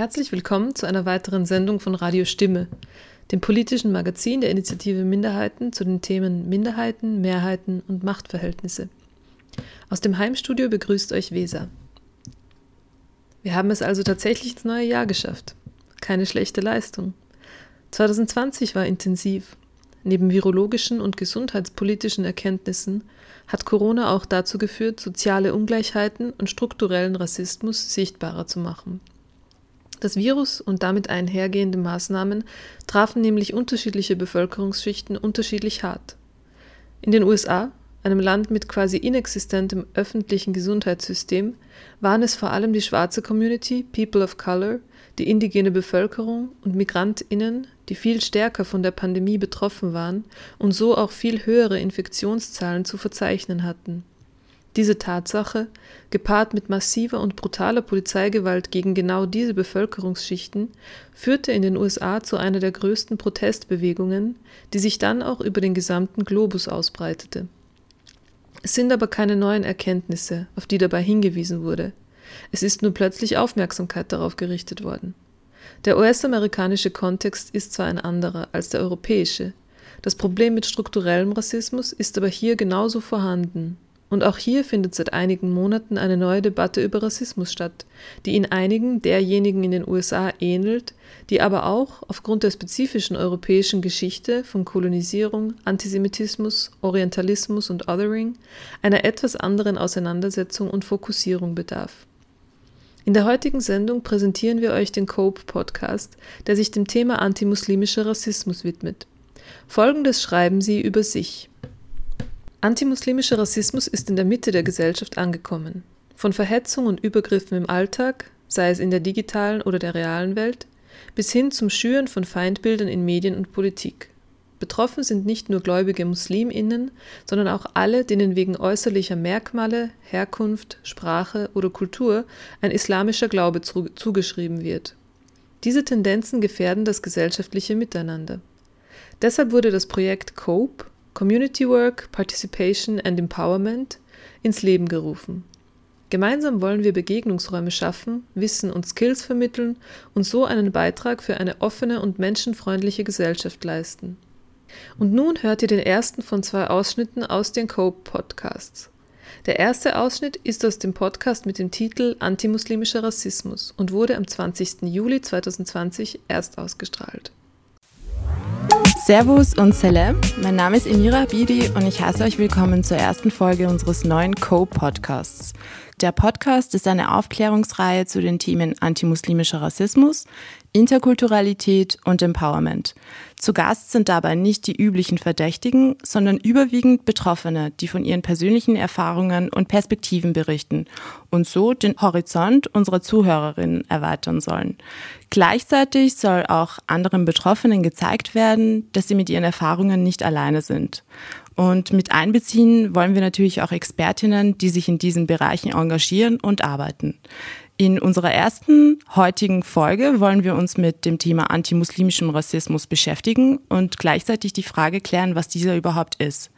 Herzlich willkommen zu einer weiteren Sendung von Radio Stimme, dem politischen Magazin der Initiative Minderheiten zu den Themen Minderheiten, Mehrheiten und Machtverhältnisse. Aus dem Heimstudio begrüßt euch Weser. Wir haben es also tatsächlich ins neue Jahr geschafft. Keine schlechte Leistung. 2020 war intensiv. Neben virologischen und gesundheitspolitischen Erkenntnissen hat Corona auch dazu geführt, soziale Ungleichheiten und strukturellen Rassismus sichtbarer zu machen. Das Virus und damit einhergehende Maßnahmen trafen nämlich unterschiedliche Bevölkerungsschichten unterschiedlich hart. In den USA, einem Land mit quasi inexistentem öffentlichen Gesundheitssystem, waren es vor allem die schwarze Community, People of Color, die indigene Bevölkerung und Migrantinnen, die viel stärker von der Pandemie betroffen waren und so auch viel höhere Infektionszahlen zu verzeichnen hatten. Diese Tatsache, gepaart mit massiver und brutaler Polizeigewalt gegen genau diese Bevölkerungsschichten, führte in den USA zu einer der größten Protestbewegungen, die sich dann auch über den gesamten Globus ausbreitete. Es sind aber keine neuen Erkenntnisse, auf die dabei hingewiesen wurde. Es ist nur plötzlich Aufmerksamkeit darauf gerichtet worden. Der US-amerikanische Kontext ist zwar ein anderer als der europäische, das Problem mit strukturellem Rassismus ist aber hier genauso vorhanden. Und auch hier findet seit einigen Monaten eine neue Debatte über Rassismus statt, die in einigen derjenigen in den USA ähnelt, die aber auch aufgrund der spezifischen europäischen Geschichte von Kolonisierung, Antisemitismus, Orientalismus und Othering einer etwas anderen Auseinandersetzung und Fokussierung bedarf. In der heutigen Sendung präsentieren wir euch den Cope Podcast, der sich dem Thema antimuslimischer Rassismus widmet. Folgendes schreiben sie über sich. Antimuslimischer Rassismus ist in der Mitte der Gesellschaft angekommen. Von Verhetzung und Übergriffen im Alltag, sei es in der digitalen oder der realen Welt, bis hin zum Schüren von Feindbildern in Medien und Politik. Betroffen sind nicht nur gläubige Musliminnen, sondern auch alle, denen wegen äußerlicher Merkmale, Herkunft, Sprache oder Kultur ein islamischer Glaube zugeschrieben wird. Diese Tendenzen gefährden das gesellschaftliche Miteinander. Deshalb wurde das Projekt COPE, Community Work, Participation and Empowerment, ins Leben gerufen. Gemeinsam wollen wir Begegnungsräume schaffen, Wissen und Skills vermitteln und so einen Beitrag für eine offene und menschenfreundliche Gesellschaft leisten. Und nun hört ihr den ersten von zwei Ausschnitten aus den Cope Podcasts. Der erste Ausschnitt ist aus dem Podcast mit dem Titel Antimuslimischer Rassismus und wurde am 20. Juli 2020 erst ausgestrahlt. Servus und Salam, mein Name ist Emira Bidi und ich heiße euch willkommen zur ersten Folge unseres neuen Co-Podcasts. Der Podcast ist eine Aufklärungsreihe zu den Themen antimuslimischer Rassismus, Interkulturalität und Empowerment. Zu Gast sind dabei nicht die üblichen Verdächtigen, sondern überwiegend Betroffene, die von ihren persönlichen Erfahrungen und Perspektiven berichten und so den Horizont unserer Zuhörerinnen erweitern sollen. Gleichzeitig soll auch anderen Betroffenen gezeigt werden, dass sie mit ihren Erfahrungen nicht alleine sind. Und mit einbeziehen wollen wir natürlich auch Expertinnen, die sich in diesen Bereichen engagieren und arbeiten. In unserer ersten heutigen Folge wollen wir uns mit dem Thema antimuslimischem Rassismus beschäftigen und gleichzeitig die Frage klären, was dieser überhaupt ist.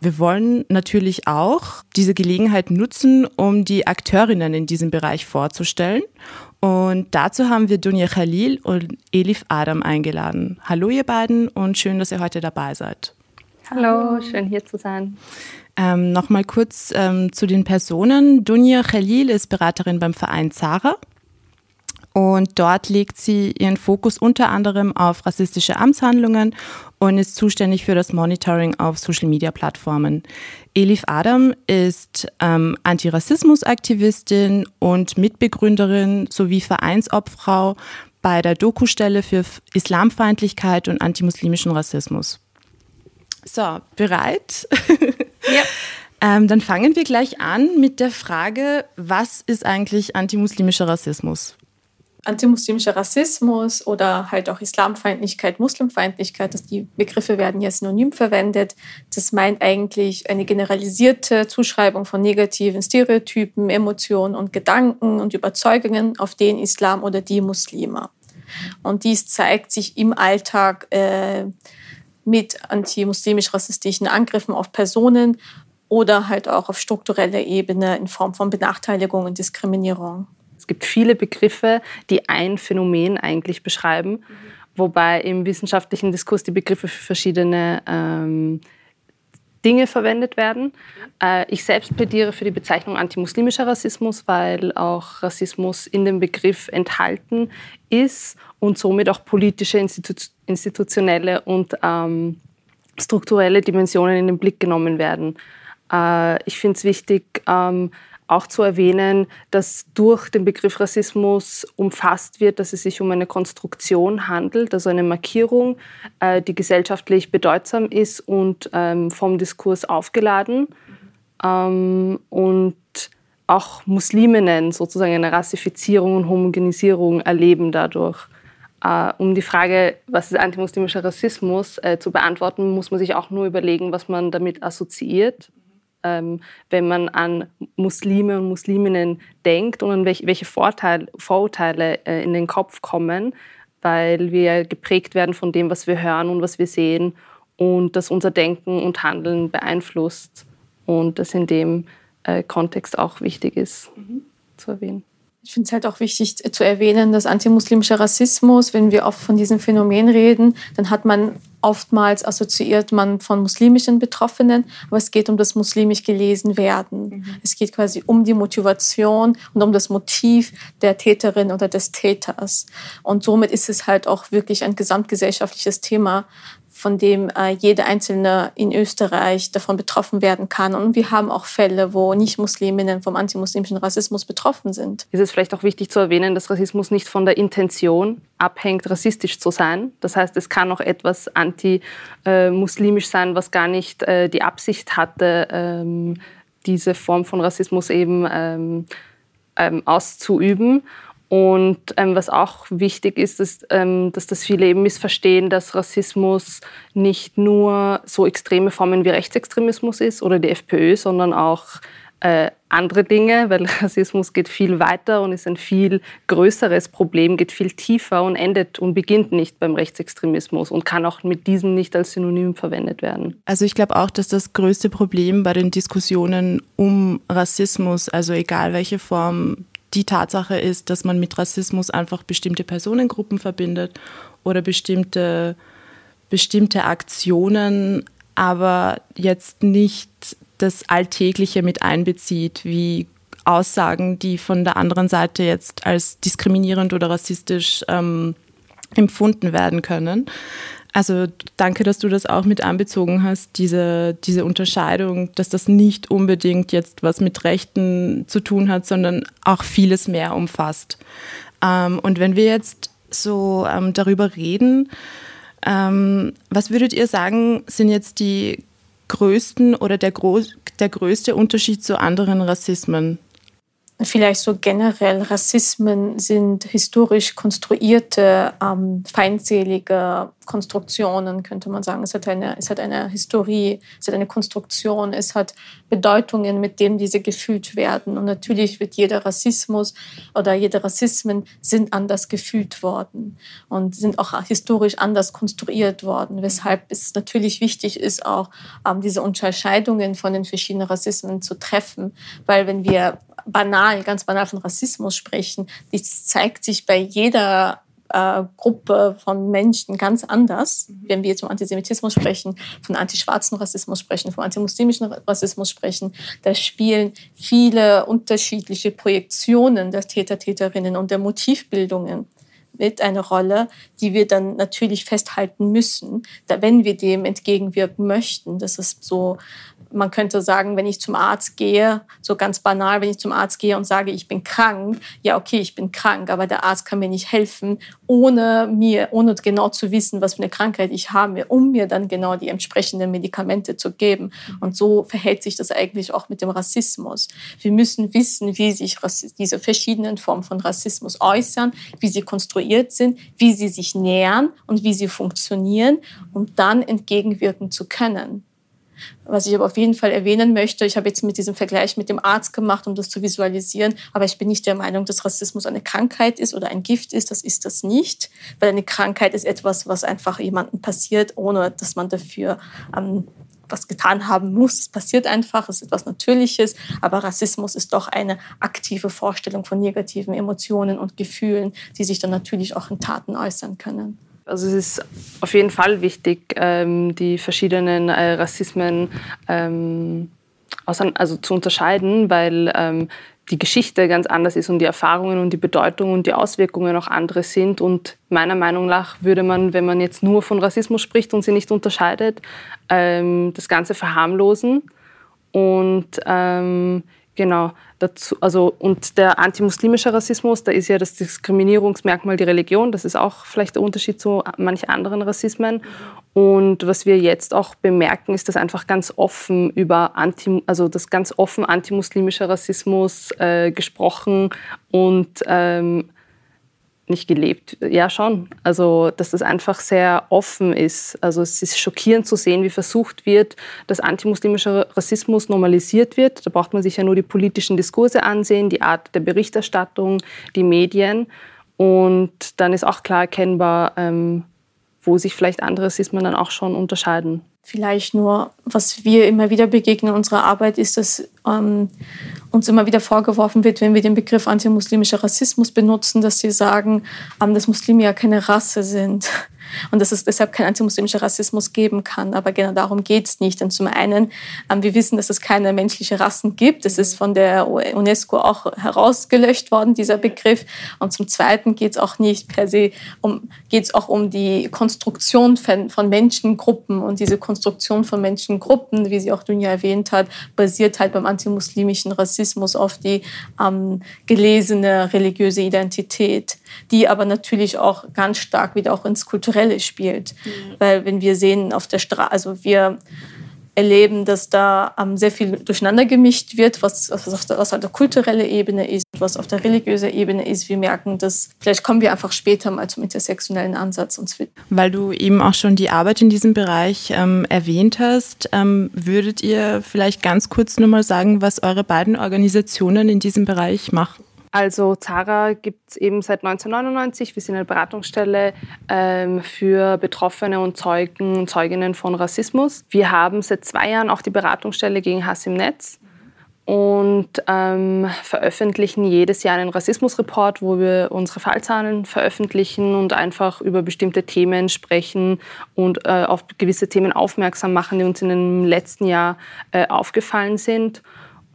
Wir wollen natürlich auch diese Gelegenheit nutzen, um die Akteurinnen in diesem Bereich vorzustellen. Und dazu haben wir Dunja Khalil und Elif Adam eingeladen. Hallo ihr beiden und schön, dass ihr heute dabei seid. Hallo, schön hier zu sein. Ähm, Nochmal kurz ähm, zu den Personen. Dunja Khalil ist Beraterin beim Verein Zara. Und dort legt sie ihren Fokus unter anderem auf rassistische Amtshandlungen und ist zuständig für das Monitoring auf Social-Media-Plattformen. Elif Adam ist ähm, Antirassismus-Aktivistin und Mitbegründerin sowie Vereinsobfrau bei der Dokustelle für Islamfeindlichkeit und antimuslimischen Rassismus. So, bereit? Ja. ähm, dann fangen wir gleich an mit der Frage, was ist eigentlich antimuslimischer Rassismus? Antimuslimischer Rassismus oder halt auch Islamfeindlichkeit, Muslimfeindlichkeit, dass die Begriffe werden ja synonym verwendet. Das meint eigentlich eine generalisierte Zuschreibung von negativen Stereotypen, Emotionen und Gedanken und Überzeugungen auf den Islam oder die Muslime. Und dies zeigt sich im Alltag äh, mit antimuslimisch-rassistischen Angriffen auf Personen oder halt auch auf struktureller Ebene in Form von Benachteiligung und Diskriminierung. Es gibt viele Begriffe, die ein Phänomen eigentlich beschreiben, mhm. wobei im wissenschaftlichen Diskurs die Begriffe für verschiedene ähm, Dinge verwendet werden. Äh, ich selbst plädiere für die Bezeichnung antimuslimischer Rassismus, weil auch Rassismus in dem Begriff enthalten ist und somit auch politische, institu institutionelle und ähm, strukturelle Dimensionen in den Blick genommen werden. Äh, ich finde es wichtig, ähm, auch zu erwähnen, dass durch den Begriff Rassismus umfasst wird, dass es sich um eine Konstruktion handelt, also eine Markierung, äh, die gesellschaftlich bedeutsam ist und ähm, vom Diskurs aufgeladen. Ähm, und auch Musliminnen sozusagen eine Rassifizierung und Homogenisierung erleben dadurch. Äh, um die Frage, was ist antimuslimischer Rassismus, äh, zu beantworten, muss man sich auch nur überlegen, was man damit assoziiert ähm, wenn man an Muslime und Musliminnen denkt und an welche, welche Vorteile, Vorurteile äh, in den Kopf kommen, weil wir geprägt werden von dem, was wir hören und was wir sehen und das unser Denken und Handeln beeinflusst und das in dem äh, Kontext auch wichtig ist mhm. zu erwähnen. Ich finde es halt auch wichtig zu erwähnen, dass antimuslimischer Rassismus, wenn wir oft von diesem Phänomen reden, dann hat man oftmals assoziiert man von muslimischen Betroffenen, aber es geht um das muslimisch gelesen werden. Mhm. Es geht quasi um die Motivation und um das Motiv der Täterin oder des Täters. Und somit ist es halt auch wirklich ein gesamtgesellschaftliches Thema, von dem äh, jeder Einzelne in Österreich davon betroffen werden kann. Und wir haben auch Fälle, wo Nicht-Musliminnen vom antimuslimischen Rassismus betroffen sind. Ist es vielleicht auch wichtig zu erwähnen, dass Rassismus nicht von der Intention abhängt, rassistisch zu sein. Das heißt, es kann auch etwas anti-muslimisch sein, was gar nicht äh, die Absicht hatte, ähm, diese Form von Rassismus eben ähm, ähm, auszuüben. Und ähm, was auch wichtig ist, ist, ähm, dass das viele eben missverstehen, dass Rassismus nicht nur so extreme Formen wie Rechtsextremismus ist oder die FPÖ, sondern auch äh, andere Dinge, weil Rassismus geht viel weiter und ist ein viel größeres Problem, geht viel tiefer und endet und beginnt nicht beim Rechtsextremismus und kann auch mit diesem nicht als Synonym verwendet werden. Also ich glaube auch, dass das größte Problem bei den Diskussionen um Rassismus, also egal welche Form die Tatsache ist, dass man mit Rassismus einfach bestimmte Personengruppen verbindet oder bestimmte, bestimmte Aktionen, aber jetzt nicht das Alltägliche mit einbezieht, wie Aussagen, die von der anderen Seite jetzt als diskriminierend oder rassistisch ähm, empfunden werden können. Also danke, dass du das auch mit anbezogen hast, diese, diese Unterscheidung, dass das nicht unbedingt jetzt was mit Rechten zu tun hat, sondern auch vieles mehr umfasst. Ähm, und wenn wir jetzt so ähm, darüber reden, ähm, was würdet ihr sagen, sind jetzt die größten oder der, der größte Unterschied zu anderen Rassismen? Vielleicht so generell Rassismen sind historisch konstruierte, ähm, feindselige Konstruktionen, könnte man sagen. Es hat, eine, es hat eine Historie, es hat eine Konstruktion, es hat Bedeutungen, mit denen diese gefühlt werden. Und natürlich wird jeder Rassismus oder jede Rassismen sind anders gefühlt worden und sind auch historisch anders konstruiert worden, weshalb es natürlich wichtig ist, auch ähm, diese Unterscheidungen von den verschiedenen Rassismen zu treffen, weil wenn wir banal, ganz banal von Rassismus sprechen. Das zeigt sich bei jeder äh, Gruppe von Menschen ganz anders. Mhm. Wenn wir jetzt vom Antisemitismus sprechen, von antischwarzen Rassismus sprechen, vom antimuslimischen Rassismus sprechen, da spielen viele unterschiedliche Projektionen der Täter, Täterinnen und der Motivbildungen mit eine Rolle, die wir dann natürlich festhalten müssen, wenn wir dem entgegenwirken möchten. Das ist so man könnte sagen, wenn ich zum Arzt gehe, so ganz banal, wenn ich zum Arzt gehe und sage, ich bin krank, ja, okay, ich bin krank, aber der Arzt kann mir nicht helfen, ohne mir, ohne genau zu wissen, was für eine Krankheit ich habe, um mir dann genau die entsprechenden Medikamente zu geben. Und so verhält sich das eigentlich auch mit dem Rassismus. Wir müssen wissen, wie sich diese verschiedenen Formen von Rassismus äußern, wie sie konstruiert sind, wie sie sich nähern und wie sie funktionieren, um dann entgegenwirken zu können. Was ich aber auf jeden Fall erwähnen möchte, ich habe jetzt mit diesem Vergleich mit dem Arzt gemacht, um das zu visualisieren, aber ich bin nicht der Meinung, dass Rassismus eine Krankheit ist oder ein Gift ist. Das ist das nicht, weil eine Krankheit ist etwas, was einfach jemandem passiert, ohne dass man dafür ähm, was getan haben muss. Es passiert einfach, es ist etwas Natürliches, aber Rassismus ist doch eine aktive Vorstellung von negativen Emotionen und Gefühlen, die sich dann natürlich auch in Taten äußern können. Also es ist auf jeden Fall wichtig, ähm, die verschiedenen äh, Rassismen ähm, also zu unterscheiden, weil ähm, die Geschichte ganz anders ist und die Erfahrungen und die Bedeutung und die Auswirkungen auch andere sind. Und meiner Meinung nach würde man, wenn man jetzt nur von Rassismus spricht und sie nicht unterscheidet, ähm, das Ganze verharmlosen. Und ähm, genau, dazu, also, und der antimuslimische Rassismus, da ist ja das Diskriminierungsmerkmal die Religion. Das ist auch vielleicht der Unterschied zu manchen anderen Rassismen. Und was wir jetzt auch bemerken, ist, dass einfach ganz offen über Anti, also das ganz offen antimuslimischer Rassismus äh, gesprochen und ähm, nicht gelebt. Ja, schon. Also, dass das einfach sehr offen ist. Also, es ist schockierend zu sehen, wie versucht wird, dass antimuslimischer Rassismus normalisiert wird. Da braucht man sich ja nur die politischen Diskurse ansehen, die Art der Berichterstattung, die Medien. Und dann ist auch klar erkennbar, ähm, wo sich vielleicht andere Rassismen dann auch schon unterscheiden. Vielleicht nur, was wir immer wieder begegnen in unserer Arbeit, ist, dass ähm, uns immer wieder vorgeworfen wird, wenn wir den Begriff antimuslimischer Rassismus benutzen, dass sie sagen, ähm, dass Muslime ja keine Rasse sind und dass es deshalb kein antimuslimischer Rassismus geben kann. Aber genau darum geht es nicht. Denn zum einen, ähm, wir wissen, dass es keine menschlichen Rassen gibt. Es ist von der UNESCO auch herausgelöscht worden, dieser Begriff. Und zum Zweiten geht es auch nicht per se um, geht es auch um die Konstruktion von, von Menschengruppen. Und diese Konstruktion von Menschengruppen, wie sie auch Dunja erwähnt hat, basiert halt beim antimuslimischen Rassismus auf die ähm, gelesene religiöse Identität, die aber natürlich auch ganz stark wieder auch ins Kulturelle spielt. Mhm. Weil wenn wir sehen auf der Straße, also wir erleben, dass da ähm, sehr viel durcheinander gemischt wird, was, was, auf der, was auf der kulturellen Ebene ist, was auf der religiösen Ebene ist. Wir merken, dass vielleicht kommen wir einfach später mal zum intersektionellen Ansatz uns Weil du eben auch schon die Arbeit in diesem Bereich ähm, erwähnt hast, ähm, würdet ihr vielleicht ganz kurz nur mal sagen, was eure beiden Organisationen in diesem Bereich machen? Also Zara gibt es eben seit 1999. Wir sind eine Beratungsstelle ähm, für Betroffene und Zeugen und Zeuginnen von Rassismus. Wir haben seit zwei Jahren auch die Beratungsstelle gegen Hass im Netz und ähm, veröffentlichen jedes Jahr einen Rassismusreport, wo wir unsere Fallzahlen veröffentlichen und einfach über bestimmte Themen sprechen und äh, auf gewisse Themen aufmerksam machen, die uns in dem letzten Jahr äh, aufgefallen sind.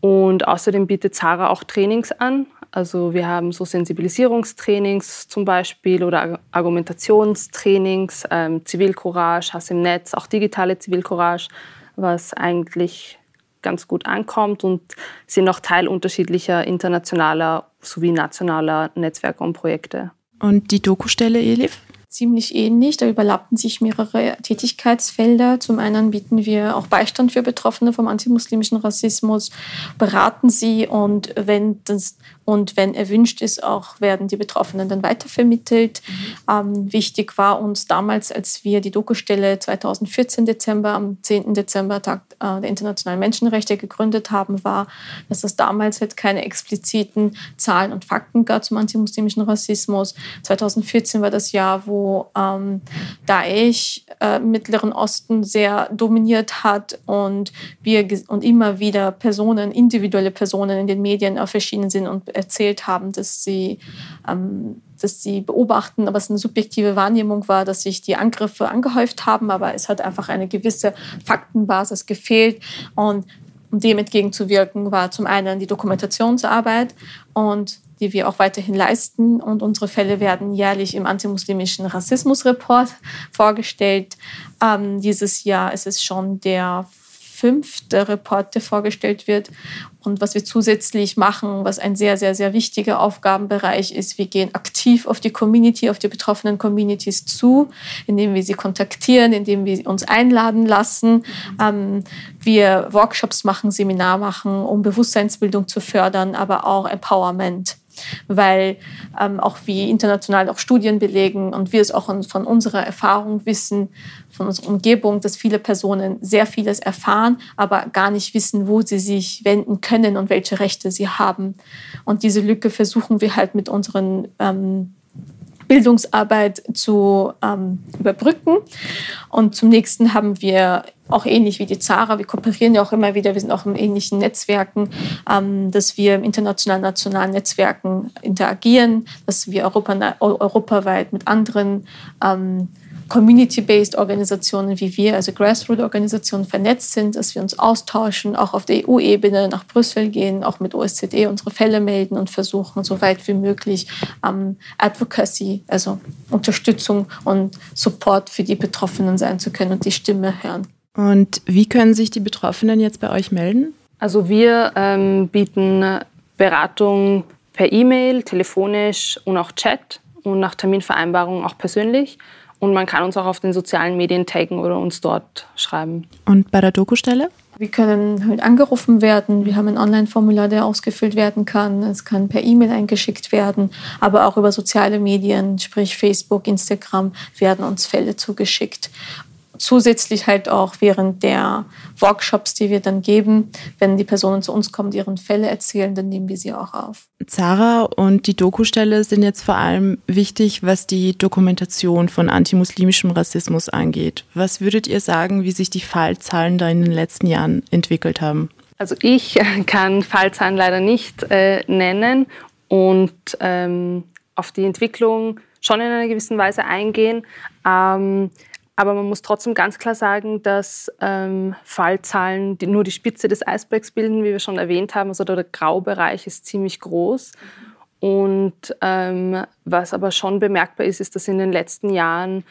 Und außerdem bietet Zara auch Trainings an, also wir haben so Sensibilisierungstrainings zum Beispiel oder Argumentationstrainings, ähm, Zivilcourage, Hass im Netz, auch digitale Zivilcourage, was eigentlich ganz gut ankommt und sind auch Teil unterschiedlicher internationaler sowie nationaler Netzwerke und Projekte. Und die Dokustelle, Elif? ziemlich ähnlich. Da überlappen sich mehrere Tätigkeitsfelder. Zum einen bieten wir auch Beistand für Betroffene vom antimuslimischen Rassismus, beraten sie und wenn, das, und wenn erwünscht ist, auch werden die Betroffenen dann weitervermittelt. Mhm. Ähm, wichtig war uns damals, als wir die Dokustelle 2014 Dezember, am 10. Dezember, Tag äh, der internationalen Menschenrechte gegründet haben, war, dass es damals halt keine expliziten Zahlen und Fakten gab zum antimuslimischen Rassismus. 2014 war das Jahr, wo ähm, Daesh äh, im Mittleren Osten sehr dominiert hat und wir und immer wieder Personen, individuelle Personen in den Medien erschienen sind und erzählt haben, dass sie ähm, dass sie beobachten, aber es eine subjektive Wahrnehmung war, dass sich die Angriffe angehäuft haben, aber es hat einfach eine gewisse Faktenbasis gefehlt und um dem entgegenzuwirken, war zum einen die Dokumentationsarbeit und die wir auch weiterhin leisten. Und unsere Fälle werden jährlich im antimuslimischen Rassismusreport vorgestellt. Ähm, dieses Jahr ist es schon der fünfte Report, der vorgestellt wird. Und was wir zusätzlich machen, was ein sehr, sehr, sehr wichtiger Aufgabenbereich ist, wir gehen aktiv auf die Community, auf die betroffenen Communities zu, indem wir sie kontaktieren, indem wir uns einladen lassen. Ähm, wir Workshops machen, Seminar machen, um Bewusstseinsbildung zu fördern, aber auch Empowerment weil ähm, auch wie international auch Studien belegen und wir es auch von unserer Erfahrung wissen, von unserer Umgebung, dass viele Personen sehr vieles erfahren, aber gar nicht wissen, wo sie sich wenden können und welche Rechte sie haben. Und diese Lücke versuchen wir halt mit unseren ähm, Bildungsarbeit zu ähm, überbrücken. Und zum nächsten haben wir auch ähnlich wie die Zara, wir kooperieren ja auch immer wieder, wir sind auch in ähnlichen Netzwerken, ähm, dass wir im internationalen, nationalen Netzwerken interagieren, dass wir Europa, europaweit mit anderen ähm, community-based Organisationen wie wir, also Grassroot-Organisationen, vernetzt sind, dass wir uns austauschen, auch auf der EU-Ebene nach Brüssel gehen, auch mit OSZE unsere Fälle melden und versuchen, so weit wie möglich ähm, Advocacy, also Unterstützung und Support für die Betroffenen sein zu können und die Stimme hören. Und wie können sich die Betroffenen jetzt bei euch melden? Also wir ähm, bieten Beratung per E-Mail, telefonisch und auch Chat und nach Terminvereinbarung auch persönlich. Und man kann uns auch auf den sozialen Medien taggen oder uns dort schreiben. Und bei der Dokustelle? Wir können halt angerufen werden. Wir haben ein Online-Formular, der ausgefüllt werden kann. Es kann per E-Mail eingeschickt werden, aber auch über soziale Medien, sprich Facebook, Instagram, werden uns Fälle zugeschickt zusätzlich halt auch während der Workshops, die wir dann geben, wenn die Personen zu uns kommen, die ihren Fälle erzählen, dann nehmen wir sie auch auf. Zara und die Dokustelle sind jetzt vor allem wichtig, was die Dokumentation von antimuslimischem Rassismus angeht. Was würdet ihr sagen, wie sich die Fallzahlen da in den letzten Jahren entwickelt haben? Also ich kann Fallzahlen leider nicht äh, nennen und ähm, auf die Entwicklung schon in einer gewissen Weise eingehen. Ähm, aber man muss trotzdem ganz klar sagen, dass ähm, Fallzahlen die nur die Spitze des Eisbergs bilden, wie wir schon erwähnt haben. Also der Graubereich ist ziemlich groß. Und ähm, was aber schon bemerkbar ist, ist, dass in den letzten Jahren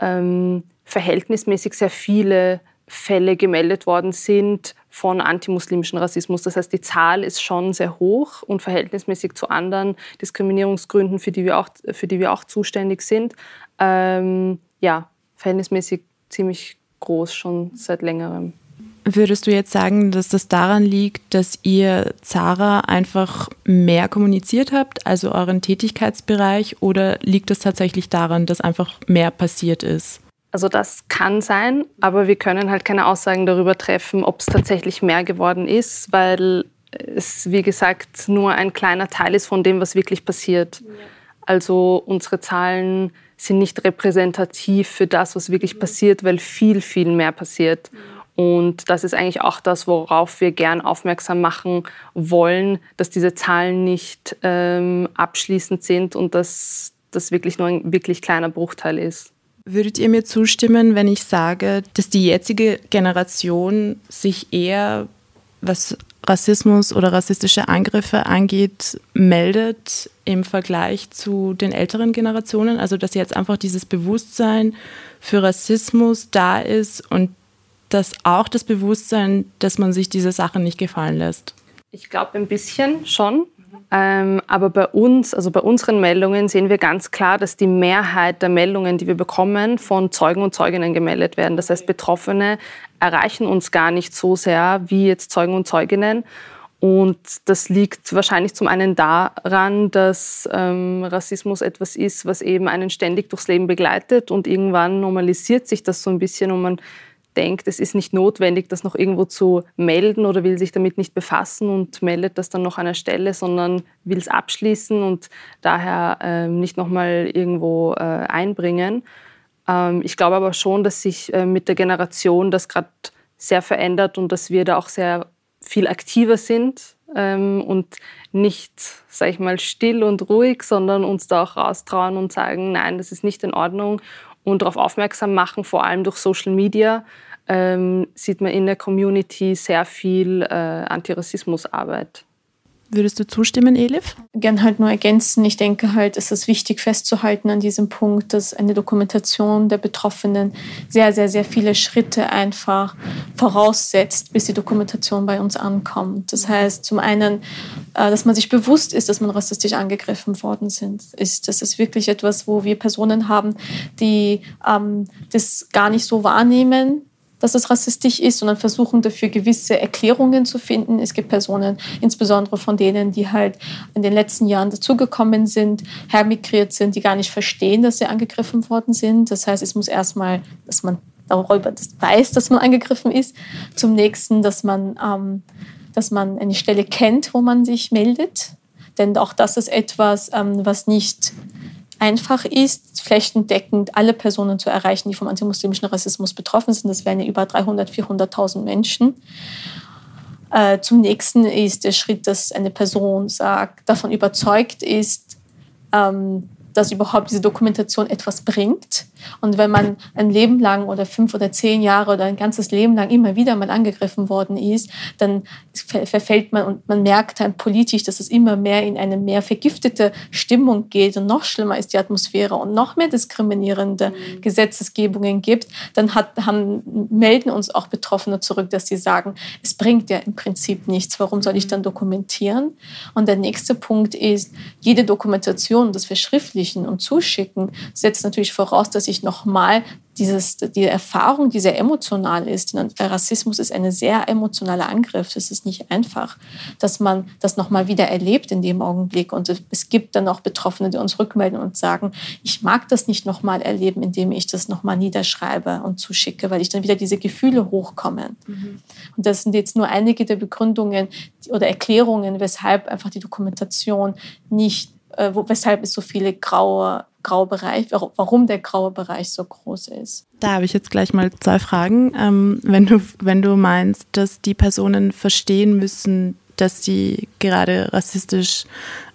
ähm, verhältnismäßig sehr viele Fälle gemeldet worden sind von antimuslimischen Rassismus. Das heißt, die Zahl ist schon sehr hoch und verhältnismäßig zu anderen Diskriminierungsgründen, für die wir auch, für die wir auch zuständig sind. Ähm, ja, verhältnismäßig ziemlich groß schon seit längerem. Würdest du jetzt sagen, dass das daran liegt, dass ihr Zara einfach mehr kommuniziert habt, also euren Tätigkeitsbereich, oder liegt es tatsächlich daran, dass einfach mehr passiert ist? Also das kann sein, aber wir können halt keine Aussagen darüber treffen, ob es tatsächlich mehr geworden ist, weil es, wie gesagt, nur ein kleiner Teil ist von dem, was wirklich passiert. Also unsere Zahlen sind nicht repräsentativ für das, was wirklich passiert, weil viel, viel mehr passiert. Und das ist eigentlich auch das, worauf wir gern aufmerksam machen wollen, dass diese Zahlen nicht ähm, abschließend sind und dass das wirklich nur ein wirklich kleiner Bruchteil ist. Würdet ihr mir zustimmen, wenn ich sage, dass die jetzige Generation sich eher, was Rassismus oder rassistische Angriffe angeht, meldet im Vergleich zu den älteren Generationen. Also dass jetzt einfach dieses Bewusstsein für Rassismus da ist und dass auch das Bewusstsein, dass man sich diese Sachen nicht gefallen lässt. Ich glaube ein bisschen schon. Ähm, aber bei uns, also bei unseren Meldungen, sehen wir ganz klar, dass die Mehrheit der Meldungen, die wir bekommen, von Zeugen und Zeuginnen gemeldet werden. Das heißt, Betroffene erreichen uns gar nicht so sehr wie jetzt Zeugen und Zeuginnen. Und das liegt wahrscheinlich zum einen daran, dass ähm, Rassismus etwas ist, was eben einen ständig durchs Leben begleitet und irgendwann normalisiert sich das so ein bisschen und man denkt, es ist nicht notwendig, das noch irgendwo zu melden oder will sich damit nicht befassen und meldet das dann noch an der Stelle, sondern will es abschließen und daher äh, nicht nochmal irgendwo äh, einbringen. Ähm, ich glaube aber schon, dass sich äh, mit der Generation das gerade sehr verändert und dass wir da auch sehr viel aktiver sind ähm, und nicht, sag ich mal, still und ruhig, sondern uns da auch raustrauen und sagen, nein, das ist nicht in Ordnung und darauf aufmerksam machen, vor allem durch Social Media, ähm, sieht man in der Community sehr viel äh, Antirassismusarbeit. Würdest du zustimmen, Elif? Gern halt nur ergänzen. Ich denke halt, es ist wichtig festzuhalten an diesem Punkt, dass eine Dokumentation der Betroffenen sehr, sehr, sehr viele Schritte einfach voraussetzt, bis die Dokumentation bei uns ankommt. Das heißt, zum einen, äh, dass man sich bewusst ist, dass man rassistisch angegriffen worden sind. Ist, das ist wirklich etwas, wo wir Personen haben, die ähm, das gar nicht so wahrnehmen, dass es rassistisch ist, sondern versuchen dafür gewisse Erklärungen zu finden. Es gibt Personen, insbesondere von denen, die halt in den letzten Jahren dazugekommen sind, hermigriert sind, die gar nicht verstehen, dass sie angegriffen worden sind. Das heißt, es muss erstmal, dass man darüber weiß, dass man angegriffen ist. Zum nächsten, dass man, ähm, dass man eine Stelle kennt, wo man sich meldet. Denn auch das ist etwas, ähm, was nicht einfach ist, flächendeckend alle Personen zu erreichen, die vom antimuslimischen Rassismus betroffen sind. Das wären ja über 300, 400.000 Menschen. Äh, zum nächsten ist der Schritt, dass eine Person sagt, davon überzeugt ist, ähm, dass überhaupt diese Dokumentation etwas bringt. Und wenn man ein Leben lang oder fünf oder zehn Jahre oder ein ganzes Leben lang immer wieder mal angegriffen worden ist, dann verfällt man und man merkt dann politisch, dass es immer mehr in eine mehr vergiftete Stimmung geht und noch schlimmer ist die Atmosphäre und noch mehr diskriminierende mhm. Gesetzesgebungen gibt, dann hat, haben, melden uns auch Betroffene zurück, dass sie sagen, es bringt ja im Prinzip nichts, warum soll ich mhm. dann dokumentieren? Und der nächste Punkt ist, jede Dokumentation, das Verschriftlichen und Zuschicken, setzt natürlich voraus, dass ich nochmal dieses, die Erfahrung, die sehr emotional ist. Rassismus ist ein sehr emotionaler Angriff. Es ist nicht einfach, dass man das nochmal wieder erlebt in dem Augenblick. Und es gibt dann auch Betroffene, die uns rückmelden und sagen, ich mag das nicht nochmal erleben, indem ich das nochmal niederschreibe und zuschicke, weil ich dann wieder diese Gefühle hochkommen. Mhm. Und das sind jetzt nur einige der Begründungen oder Erklärungen, weshalb einfach die Dokumentation nicht, äh, weshalb es so viele graue graue Bereich, warum der graue Bereich so groß ist. Da habe ich jetzt gleich mal zwei Fragen. Ähm, wenn, du, wenn du meinst, dass die Personen verstehen müssen, dass sie gerade rassistisch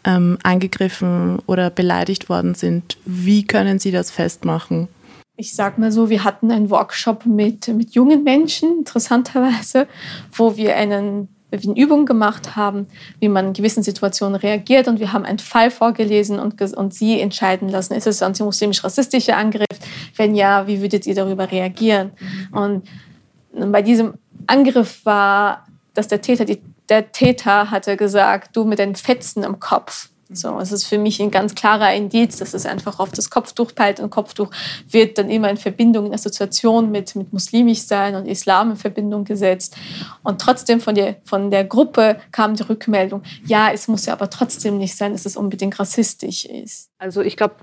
ähm, angegriffen oder beleidigt worden sind, wie können sie das festmachen? Ich sage mal so, wir hatten einen Workshop mit, mit jungen Menschen, interessanterweise, wo wir einen wir eine Übung gemacht haben, wie man in gewissen Situationen reagiert. Und wir haben einen Fall vorgelesen und, und sie entscheiden lassen, ist es ein antimuslimisch-rassistischer Angriff? Wenn ja, wie würdet ihr darüber reagieren? Mhm. Und bei diesem Angriff war, dass der Täter, die, der Täter hatte gesagt, du mit den Fetzen im Kopf. So, es ist für mich ein ganz klarer Indiz, dass es einfach auf das Kopftuch peilt und Kopftuch wird dann immer in Verbindung, in Assoziation mit, mit muslimisch sein und Islam in Verbindung gesetzt. Und trotzdem von der, von der Gruppe kam die Rückmeldung, ja, es muss ja aber trotzdem nicht sein, dass es unbedingt rassistisch ist. Also ich glaube,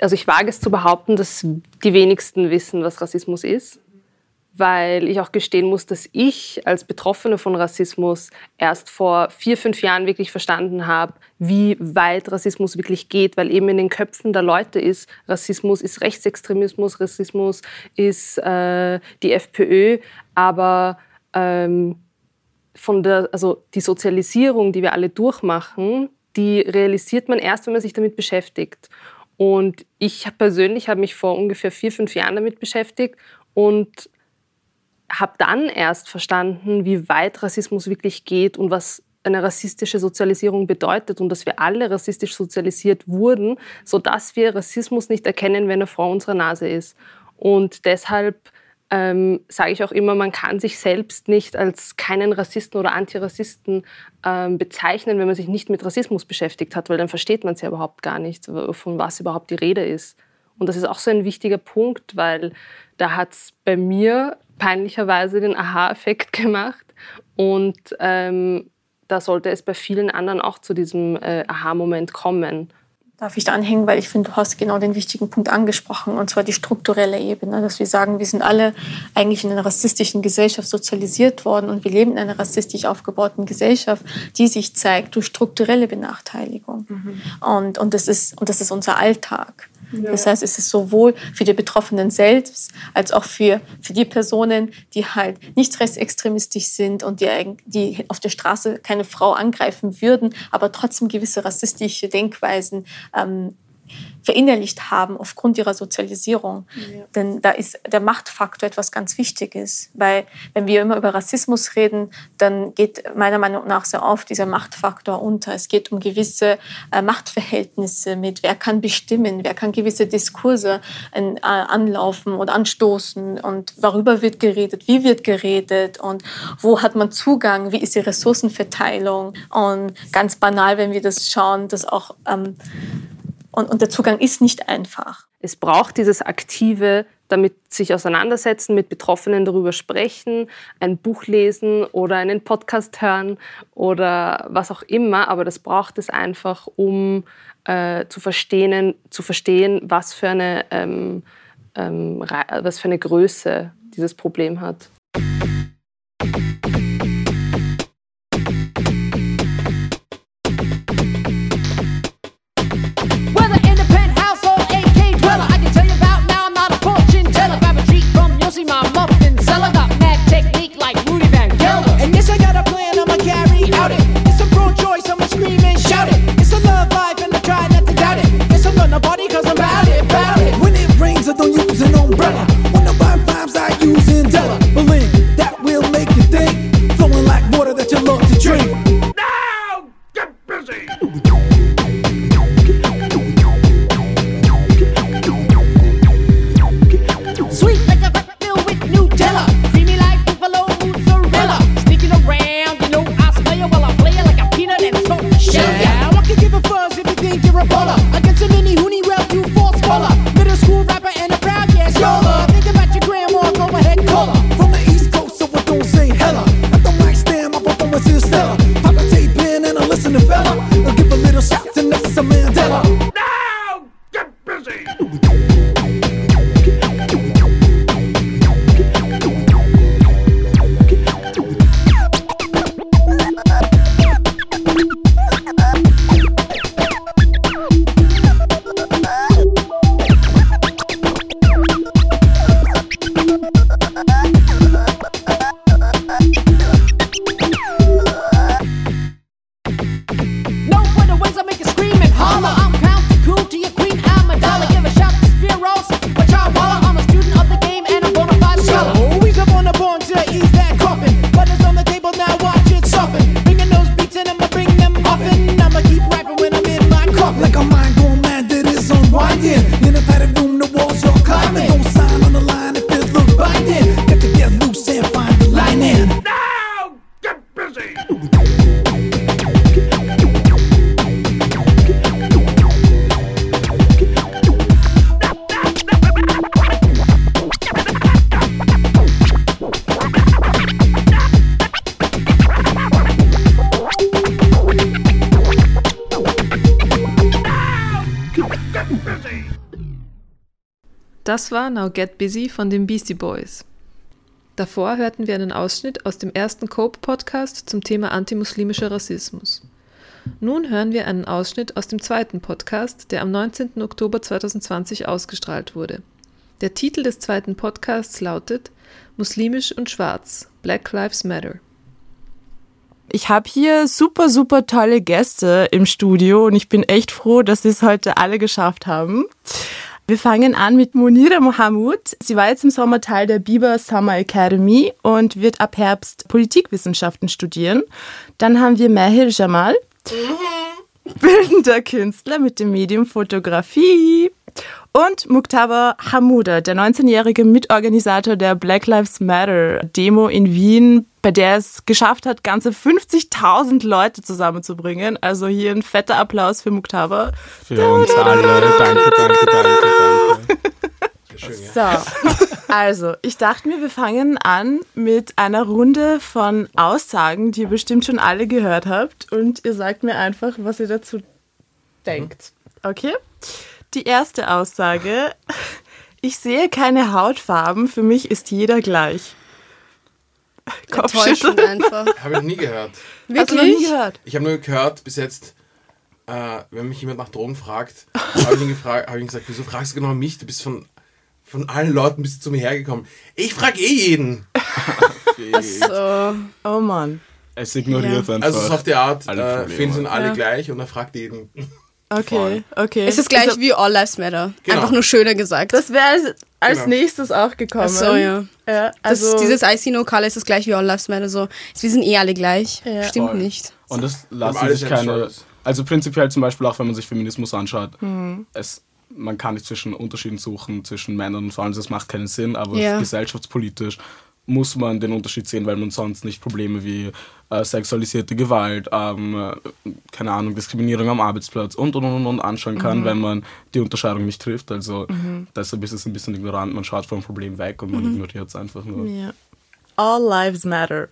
also ich wage es zu behaupten, dass die wenigsten wissen, was Rassismus ist weil ich auch gestehen muss, dass ich als Betroffene von Rassismus erst vor vier, fünf Jahren wirklich verstanden habe, wie weit Rassismus wirklich geht, weil eben in den Köpfen der Leute ist, Rassismus ist Rechtsextremismus, Rassismus ist äh, die FPÖ, aber ähm, von der, also die Sozialisierung, die wir alle durchmachen, die realisiert man erst, wenn man sich damit beschäftigt. Und ich persönlich habe mich vor ungefähr vier, fünf Jahren damit beschäftigt und habe dann erst verstanden, wie weit Rassismus wirklich geht und was eine rassistische Sozialisierung bedeutet und dass wir alle rassistisch sozialisiert wurden, sodass wir Rassismus nicht erkennen, wenn er vor unserer Nase ist. Und deshalb ähm, sage ich auch immer, man kann sich selbst nicht als keinen Rassisten oder Antirassisten ähm, bezeichnen, wenn man sich nicht mit Rassismus beschäftigt hat, weil dann versteht man es ja überhaupt gar nicht, von was überhaupt die Rede ist. Und das ist auch so ein wichtiger Punkt, weil da hat es bei mir peinlicherweise den Aha-Effekt gemacht. Und ähm, da sollte es bei vielen anderen auch zu diesem äh, Aha-Moment kommen. Darf ich da anhängen, weil ich finde, du hast genau den wichtigen Punkt angesprochen, und zwar die strukturelle Ebene, dass wir sagen, wir sind alle eigentlich in einer rassistischen Gesellschaft sozialisiert worden und wir leben in einer rassistisch aufgebauten Gesellschaft, die sich zeigt durch strukturelle Benachteiligung. Mhm. Und, und, das ist, und das ist unser Alltag. Ja. Das heißt, es ist sowohl für die Betroffenen selbst als auch für, für die Personen, die halt nicht rechtsextremistisch sind und die, die auf der Straße keine Frau angreifen würden, aber trotzdem gewisse rassistische Denkweisen ähm, verinnerlicht haben aufgrund ihrer Sozialisierung. Ja. Denn da ist der Machtfaktor etwas ganz Wichtiges. Weil wenn wir immer über Rassismus reden, dann geht meiner Meinung nach sehr oft dieser Machtfaktor unter. Es geht um gewisse äh, Machtverhältnisse mit, wer kann bestimmen, wer kann gewisse Diskurse äh, anlaufen und anstoßen und worüber wird geredet, wie wird geredet und wo hat man Zugang, wie ist die Ressourcenverteilung. Und ganz banal, wenn wir das schauen, dass auch ähm, und, und der Zugang ist nicht einfach. Es braucht dieses aktive, damit sich auseinandersetzen, mit Betroffenen darüber sprechen, ein Buch lesen oder einen Podcast hören oder was auch immer. Aber das braucht es einfach, um äh, zu, verstehen, zu verstehen, was für, eine, ähm, ähm, was für eine Größe dieses Problem hat. Das war Now Get Busy von den Beastie Boys. Davor hörten wir einen Ausschnitt aus dem ersten Cope-Podcast zum Thema antimuslimischer Rassismus. Nun hören wir einen Ausschnitt aus dem zweiten Podcast, der am 19. Oktober 2020 ausgestrahlt wurde. Der Titel des zweiten Podcasts lautet Muslimisch und Schwarz, Black Lives Matter. Ich habe hier super, super tolle Gäste im Studio und ich bin echt froh, dass sie es heute alle geschafft haben. Wir fangen an mit Monira Mohamud. Sie war jetzt im Sommer Teil der Biber Summer Academy und wird ab Herbst Politikwissenschaften studieren. Dann haben wir Mahir Jamal, bildender Künstler mit dem Medium Fotografie. Und Muktaba Hamuda, der 19-jährige Mitorganisator der Black Lives Matter Demo in Wien, bei der es geschafft hat, ganze 50.000 Leute zusammenzubringen. Also hier ein fetter Applaus für Muktaba. Für uns alle. Danke, danke, danke, danke. So, also ich dachte mir, wir fangen an mit einer Runde von Aussagen, die ihr bestimmt schon alle gehört habt. Und ihr sagt mir einfach, was ihr dazu denkt. Okay? Die erste Aussage. Ich sehe keine Hautfarben, für mich ist jeder gleich. Enttäuschend einfach. Habe ich nie gehört. Hast du noch nie gehört? Ich habe nur gehört, bis jetzt, äh, wenn mich jemand nach Drogen fragt, habe ich, ihn gefragt- hab ich ihn gesagt, wieso fragst du genau mich? Du bist von, von allen Leuten bist du zu mir hergekommen. Ich frage eh jeden. So. Oh Mann. Es ignoriert einfach. Also so auf die Art, äh, finden sind alle Ja. gleich und er fragt jeden. Okay, okay. Es ist gleich Also, wie All Lives Matter. Genau. Einfach nur schöner gesagt. das wäre als, als Genau. nächstes auch gekommen. Ach so, ja. ja Das, also, dieses I see no color ist das gleich wie All Lives Matter. So, wir sind eh alle gleich. Ja. Stimmt Voll. nicht. Und das lassen sich keine. Also prinzipiell zum Beispiel auch, wenn man sich Feminismus anschaut, es, man kann nicht zwischen Unterschieden suchen, zwischen Männern und Frauen, das macht keinen Sinn, aber Ja. gesellschaftspolitisch muss man den Unterschied sehen, weil man sonst nicht Probleme wie äh, sexualisierte Gewalt, ähm, äh, keine Ahnung, Diskriminierung am Arbeitsplatz und und und, und anschauen kann, wenn man die Unterscheidung nicht trifft. Also deshalb ist es ein bisschen ignorant, man schaut vom Problem weg und man ignoriert es einfach nur. ja. All lives matter.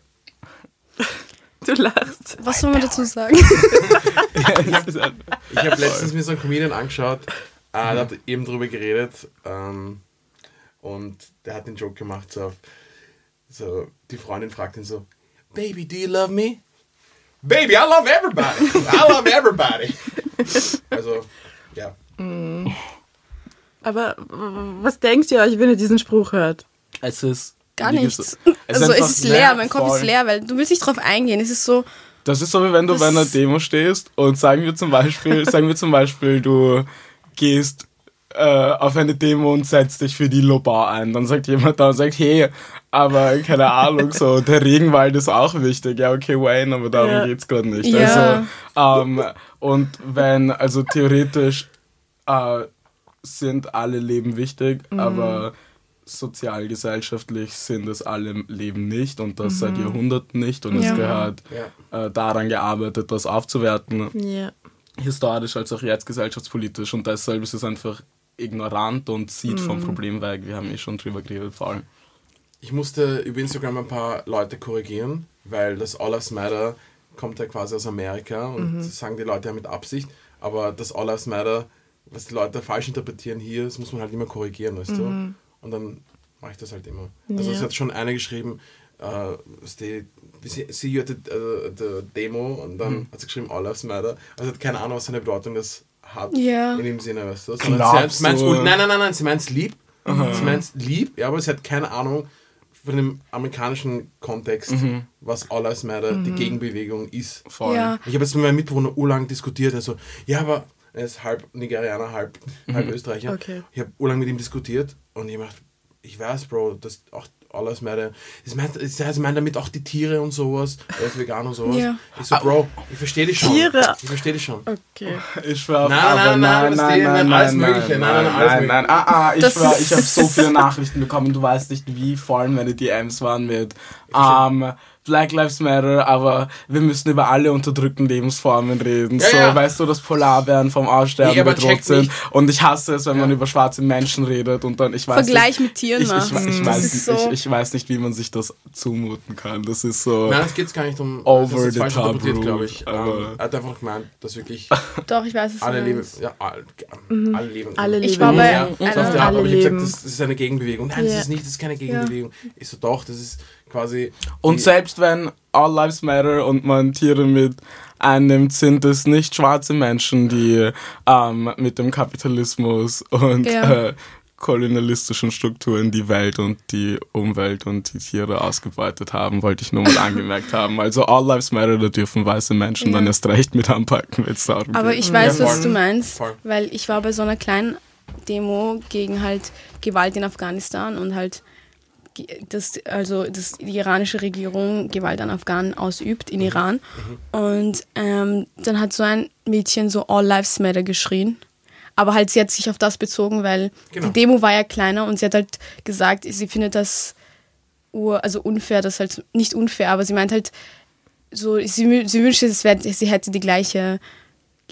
Du lachst. Was soll man dazu sagen? Ich habe letztens mir so einen Comedian angeschaut, äh, der hat eben drüber geredet ähm, und der hat den Joke gemacht, so, so die Freundin fragt ihn so, Baby, do you love me? Baby, I love everybody. I love everybody. Also, ja. Aber w- was denkt ihr euch, wenn ihr diesen Spruch hört? Es ist Gar nichts. gesagt, also einfach- es ist leer, mein Kopf voll. ist leer, weil du willst nicht drauf eingehen. Es ist so, Das ist so, wie wenn du bei einer Demo stehst und sagen wir zum Beispiel, sagen wir zum Beispiel, du gehst äh, auf eine Demo und setzt dich für die Lobar ein. Dann sagt jemand da und sagt, hey, aber keine Ahnung, so der Regenwald ist auch wichtig. Ja, okay, Wayne, aber darum Ja. geht's gerade nicht. Ja. Also, ähm, und wenn, also theoretisch äh, sind alle Leben wichtig, aber sozialgesellschaftlich sind es alle Leben nicht und das seit Jahrhunderten nicht und Ja. es gehört Ja. äh, daran gearbeitet, das aufzuwerten, Ja. historisch als auch jetzt gesellschaftspolitisch und deshalb ist es einfach ignorant und sieht vom Problem weg. Wir haben eh schon drüber geredet, vor allem. Ich musste über Instagram ein paar Leute korrigieren, weil das All Lives Matter kommt ja quasi aus Amerika und das sagen die Leute ja mit Absicht, aber das All Lives Matter, was die Leute falsch interpretieren hier, das muss man halt immer korrigieren, weißt du? Und dann mache ich das halt immer. Also Ja. es hat schon einer geschrieben, was die, you at the, äh, the Demo und dann hat sie geschrieben All Lives Matter. Also hat keine Ahnung, was seine Bedeutung das hat Ja. in dem Sinne, weißt du? Sondern sie meint's gut. Nein, nein, nein, nein, sie meint es lieb. Sie meint es lieb, ja, aber sie hat keine Ahnung von dem amerikanischen Kontext, was All Lives Matter, die Gegenbewegung ist. Voll. ja. Ich habe jetzt mit meinem Mitbewohner urlang diskutiert, also, ja, aber er ist halb Nigerianer, halb, halb Österreicher. Okay. Ich habe urlang mit ihm diskutiert und ich mach, ich weiß, Bro, dass auch All Lives Matter, das meint, das heißt, ich meine damit auch die Tiere und sowas, er ist vegan und sowas. Ja. Ich so, Bro, ich verstehe dich schon. Tiere. Ich verstehe dich schon. Okay. Ich schwör, Nein, aber nein, nein, was die- nein, alles Mögliche. Nein, nein, nein, alles nein, nein, ah, ah, ich schwör, ich habe so viele Nachrichten bekommen, du weißt nicht, wie voll meine DMs waren mit ähm, Black Lives Matter, aber wir müssen über alle unterdrückten Lebensformen reden. Ja, so, ja. weißt du, dass Polarbären vom Aussterben Nee, bedroht sind. nicht. Und ich hasse es, wenn man über schwarze Menschen redet und dann, ich weiß Vergleich nicht, mit Tieren ich, ich, machst. ich, ich Das weiß ist nicht, so- ich, ich weiß nicht, wie man sich das zumuten kann. Das ist so. Nein, es geht gar nicht um. Over das ist the top glaube ich. Ähm, er hat einfach gemeint, dass wirklich Doch, ich weiß es alle leben. nicht. Ja, all, Mhm. alle leben. Alle Ich leben. war bei ja, einer- so auf der Art, alle aber ich habe gesagt, das, das ist eine Gegenbewegung. Nein, Ja. das ist nicht, das ist keine Gegenbewegung. Ich so, doch, das ist quasi. Und selbst wenn All Lives Matter und man Tiere mit einnimmt, sind es nicht schwarze Menschen, die ähm, mit dem Kapitalismus und Ja. äh, kolonialistischen Strukturen die Welt und die Umwelt und die Tiere ausgebeutet haben, wollte ich nur mal angemerkt haben. Also All Lives Matter, da dürfen weiße Menschen Ja. dann erst recht mit anpacken, wenn es darum Aber geht. ich weiß, Ja, was du meinst, Voll. weil ich war bei so einer kleinen Demo gegen halt Gewalt in Afghanistan und halt ge- das, also dass die iranische Regierung Gewalt an Afghanen ausübt Mhm. in Iran. Und ähm, dann hat so ein Mädchen so All Lives Matter geschrien. Aber halt, sie hat sich auf das bezogen, weil Genau. die Demo war ja kleiner und sie hat halt gesagt, sie findet das ur, also unfair, das halt nicht unfair, aber sie meint halt, so, sie, sie wünschte, wär, sie hätte die gleiche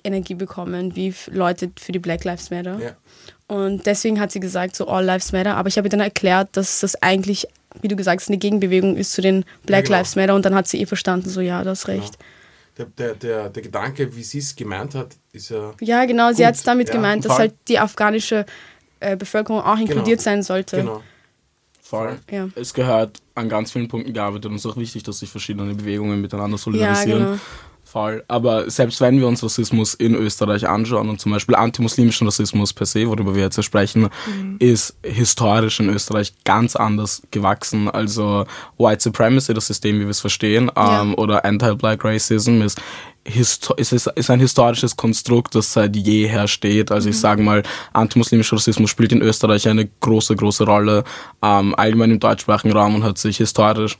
Energie bekommen wie Leute für die Black Lives Matter. Ja. Und deswegen hat sie gesagt, so All Lives Matter. Aber ich habe ihr dann erklärt, dass das eigentlich, wie du gesagt hast, eine Gegenbewegung ist zu den Black genau. Lives Matter. Und dann hat sie eh verstanden, so ja, du hast recht. Der, der, der, der Gedanke, wie sie es gemeint hat, ist ja. Ja, genau, sie hat es damit ja, gemeint, dass halt die afghanische äh, Bevölkerung auch inkludiert Genau. sein sollte. Genau. Voll. Ja. Es gehört an ganz vielen Punkten gearbeitet und es ist auch wichtig, dass sich verschiedene Bewegungen miteinander Ja, solidarisieren. genau. Voll. Aber selbst wenn wir uns Rassismus in Österreich anschauen und zum Beispiel antimuslimischen Rassismus per se, worüber wir jetzt sprechen, ist historisch in Österreich ganz anders gewachsen. Also White Supremacy, das System, wie wir es verstehen, Ja. ähm, oder Anti-Black Racism ist, histo ist, ein historisches Konstrukt, das seit jeher steht. Also ich sage mal, antimuslimischer Rassismus spielt in Österreich eine große, große Rolle, ähm, allgemein im deutschsprachigen Raum und hat sich historisch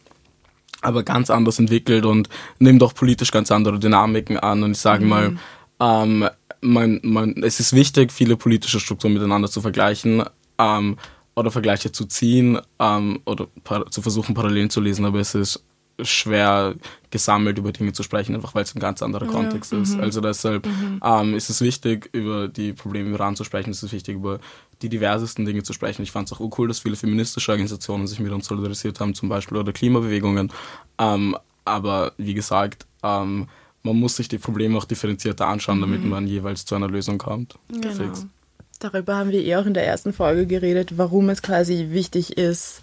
aber ganz anders entwickelt und nimmt auch politisch ganz andere Dynamiken an. Und ich sage mal, ähm, man, man, es ist wichtig, viele politische Strukturen miteinander zu vergleichen ähm, oder Vergleiche zu ziehen ähm, oder zu versuchen, Parallelen zu lesen, aber es ist schwer gesammelt über Dinge zu sprechen, einfach weil es ein ganz anderer Kontext ist. Also deshalb ähm, ist es wichtig, über die Probleme im Iran zu sprechen, es ist wichtig, über die diversesten Dinge zu sprechen. Ich fand es auch cool, dass viele feministische Organisationen sich mit uns solidarisiert haben, zum Beispiel, oder Klimabewegungen. Ähm, aber wie gesagt, ähm, man muss sich die Probleme auch differenzierter anschauen, damit man jeweils zu einer Lösung kommt. Genau. Darüber haben wir eh auch in der ersten Folge geredet, warum es quasi wichtig ist,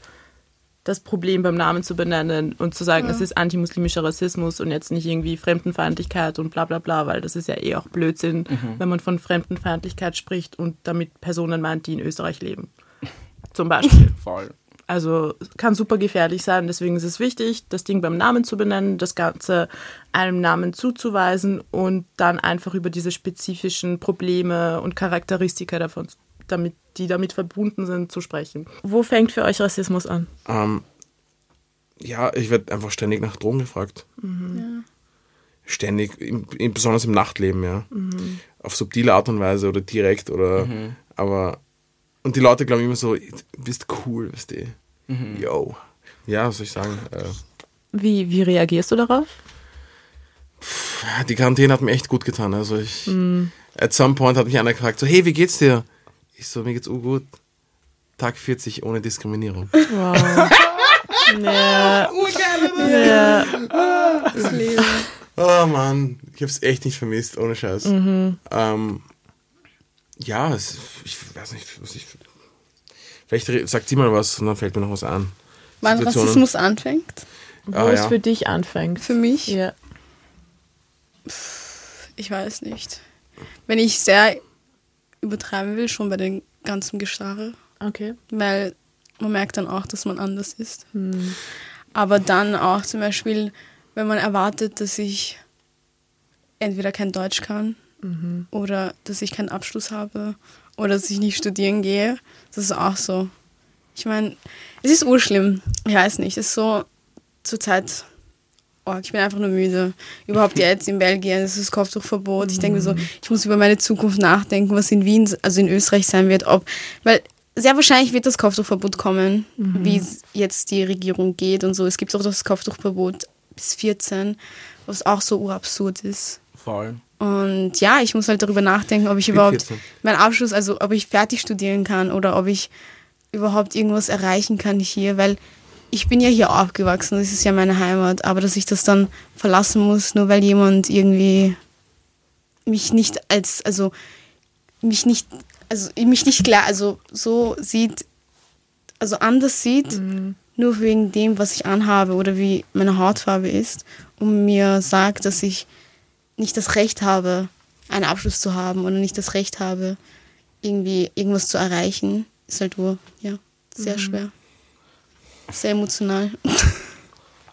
das Problem beim Namen zu benennen und zu sagen, es ist antimuslimischer Rassismus und jetzt nicht irgendwie Fremdenfeindlichkeit und bla bla bla, weil das ist ja eh auch Blödsinn, wenn man von Fremdenfeindlichkeit spricht und damit Personen meint, die in Österreich leben. Zum Beispiel. Voll. Also kann super gefährlich sein. Deswegen ist es wichtig, das Ding beim Namen zu benennen, das Ganze einem Namen zuzuweisen und dann einfach über diese spezifischen Probleme und Charakteristika davon, damit, die damit verbunden sind, zu sprechen. Wo fängt für euch Rassismus an? Ähm, ja, ich werde einfach ständig nach Drogen gefragt. Ständig, im, im, besonders im Nachtleben, ja. Auf subtile Art und Weise oder direkt oder. Aber. Und die Leute glauben immer so, du bist cool, weißt du. Yo. Ja, was soll ich sagen? Äh, Wie, wie reagierst du darauf? die Quarantäne hat mir echt gut getan. Also ich. At some point hat mich einer gefragt, so, hey, wie geht's dir? Ich so, mir geht's gut. Tag 40 ohne Diskriminierung. Wow. ja. ja. Oh Mann, ich hab's echt nicht vermisst, ohne Scheiß. Ähm, ja, es, ich weiß nicht, was ich. Vielleicht sagt sie mal was und dann fällt mir noch was an. Wann. Rassismus anfängt, Wo Ah, es ja. für dich anfängt. für mich, Ja. ich weiß nicht. Wenn ich sehr übertreiben will, schon bei den ganzen Gestarre. Okay. weil man merkt dann auch, dass man anders ist. Aber dann auch zum Beispiel, wenn man erwartet, dass ich entweder kein Deutsch kann oder dass ich keinen Abschluss habe oder dass ich nicht studieren gehe, das ist auch so. Ich meine, es ist urschlimm. Ich weiß nicht, es ist so zur Zeit. Oh, ich bin einfach nur müde. Überhaupt jetzt in Belgien, ist Kopftuchverbot. Ich denke mir so, ich muss über meine Zukunft nachdenken, was in Wien, also in Österreich sein wird. Ob, weil sehr wahrscheinlich wird das Kopftuchverbot kommen, wie es jetzt die Regierung geht und so. Es gibt auch das Kopftuchverbot bis 14, was auch so urabsurd ist. Voll. Und ja, ich muss halt darüber nachdenken, ob ich überhaupt 14. meinen Abschluss, also ob ich fertig studieren kann oder ob ich überhaupt irgendwas erreichen kann hier, weil ich bin ja hier aufgewachsen, das ist ja meine Heimat, aber dass ich das dann verlassen muss, nur weil jemand irgendwie mich nicht als, also mich nicht, also mich nicht klar, also so sieht, also anders sieht, mhm. nur wegen dem, was ich anhabe oder wie meine Hautfarbe ist und mir sagt, dass ich nicht das Recht habe, einen Abschluss zu haben oder nicht das Recht habe, irgendwie irgendwas zu erreichen, ist halt wohl, ja, sehr mhm. schwer. Sehr emotional.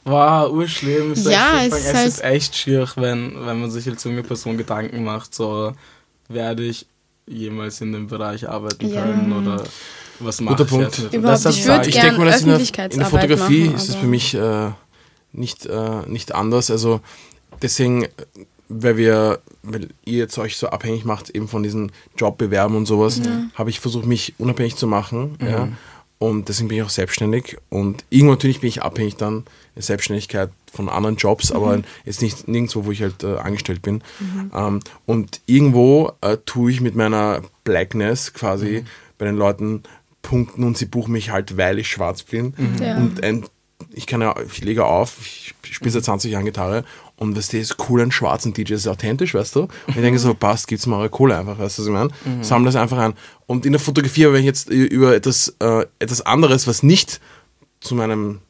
Wow, urschlimm. Ist ja, echt, es, ist, es halt ist echt schwierig, wenn, wenn man sich als junge Person Gedanken macht, so werde ich jemals in dem Bereich arbeiten ja. können oder was mache Guter ich Punkt. jetzt? Überhaupt, ich, ich, ich denke mal, dass in der, in der Fotografie machen, ist es für mich äh, nicht, äh, nicht anders. Also deswegen, weil wir, weil ihr jetzt euch so abhängig macht eben von diesen Jobbewerben und sowas, mhm. habe ich versucht, mich unabhängig zu machen. Mhm. Ja und deswegen bin ich auch selbstständig. Und irgendwo natürlich bin ich abhängig dann in der Selbstständigkeit von anderen Jobs, mhm. aber jetzt nicht nirgendwo, wo ich halt äh, angestellt bin. Mhm. Ähm, und irgendwo äh, tue ich mit meiner Blackness quasi mhm. bei den Leuten punkten und sie buchen mich halt, weil ich schwarz bin. Mhm. Ja. Und ein, ich kann ja, ich lege auf, ich spiele seit 20 Jahren Gitarre und das ist cool, einen schwarzen DJ ist authentisch, weißt du? Und ich denke so, passt, gibt's mal eure Kohle einfach, weißt du, was ich meine? Mhm. Sammle das einfach ein. Und in der Fotografie, wenn ich jetzt über etwas, äh, etwas anderes, was nicht zu meinem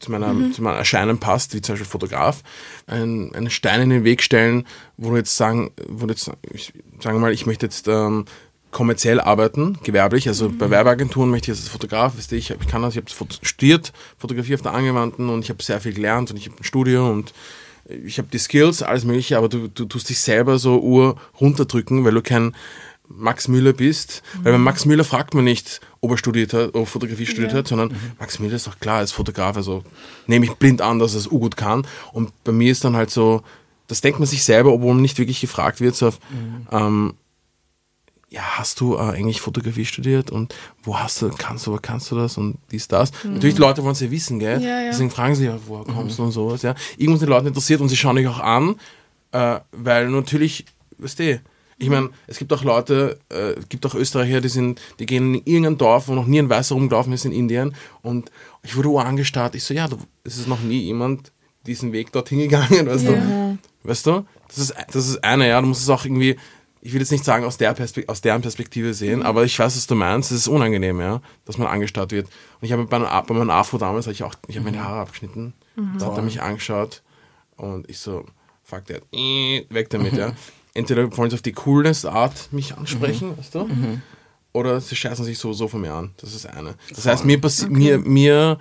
zu, meiner, mhm. zu meinem Erscheinen passt, wie zum Beispiel Fotograf, einen, einen Stein in den Weg stellen, wo du jetzt sagen, wo du jetzt, ich, sagen mal, ich möchte jetzt ähm, kommerziell arbeiten, gewerblich, also mhm. bei Werbeagenturen möchte ich als Fotograf, weißt du, ich, ich kann das, ich habe studiert, Fotografie auf der Angewandten und ich habe sehr viel gelernt und ich habe ein Studio und ich habe die Skills, alles mögliche, aber du, du tust dich selber so ur runterdrücken, weil du kein Max Müller bist. Mhm. Weil bei Max Müller fragt man nicht, ob er studiert hat, ob Fotografie studiert ja. hat, sondern mhm. Max Müller ist doch klar, als Fotograf, also nehme ich blind an, dass er es gut kann. Und bei mir ist dann halt so, das denkt man sich selber, obwohl man nicht wirklich gefragt wird, so auf, mhm. ähm, ja, hast du äh, eigentlich Fotografie studiert und wo hast du, kannst du, kannst du das und dies, das. Mhm. Natürlich, die Leute wollen es ja wissen, gell? Ja, ja. Deswegen fragen sie ja, woher kommst mhm. du und sowas, ja. Irgendwas die Leute interessiert und sie schauen dich auch an, äh, weil natürlich, weißt du, ich meine, es gibt auch Leute, äh, es gibt auch Österreicher, die sind, die gehen in irgendein Dorf, wo noch nie ein Weißer rumgelaufen ist in Indien und ich wurde angestarrt. Ich so, ja, es ist noch nie jemand diesen Weg dorthin gegangen, weißt ja. du? Weißt du? Das ist, das ist eine, ja, du musst es auch irgendwie ich will jetzt nicht sagen aus, der Perspekt aus deren Perspektive sehen, mhm. aber ich weiß, was du meinst. Es ist unangenehm, ja, dass man angestarrt wird. Und ich habe bei, bei meinem Afro damals, ich auch, ich habe meine Haare abgeschnitten. Mhm. Da hat er mich angeschaut und ich so, fuck that, weg damit, ja. Entweder wollen sie auf die coolness Art mich ansprechen, mhm. weißt du? Mhm. Oder sie scheißen sich so, so von mir an. Das ist eine. Das heißt, mir, passi okay. mir, mir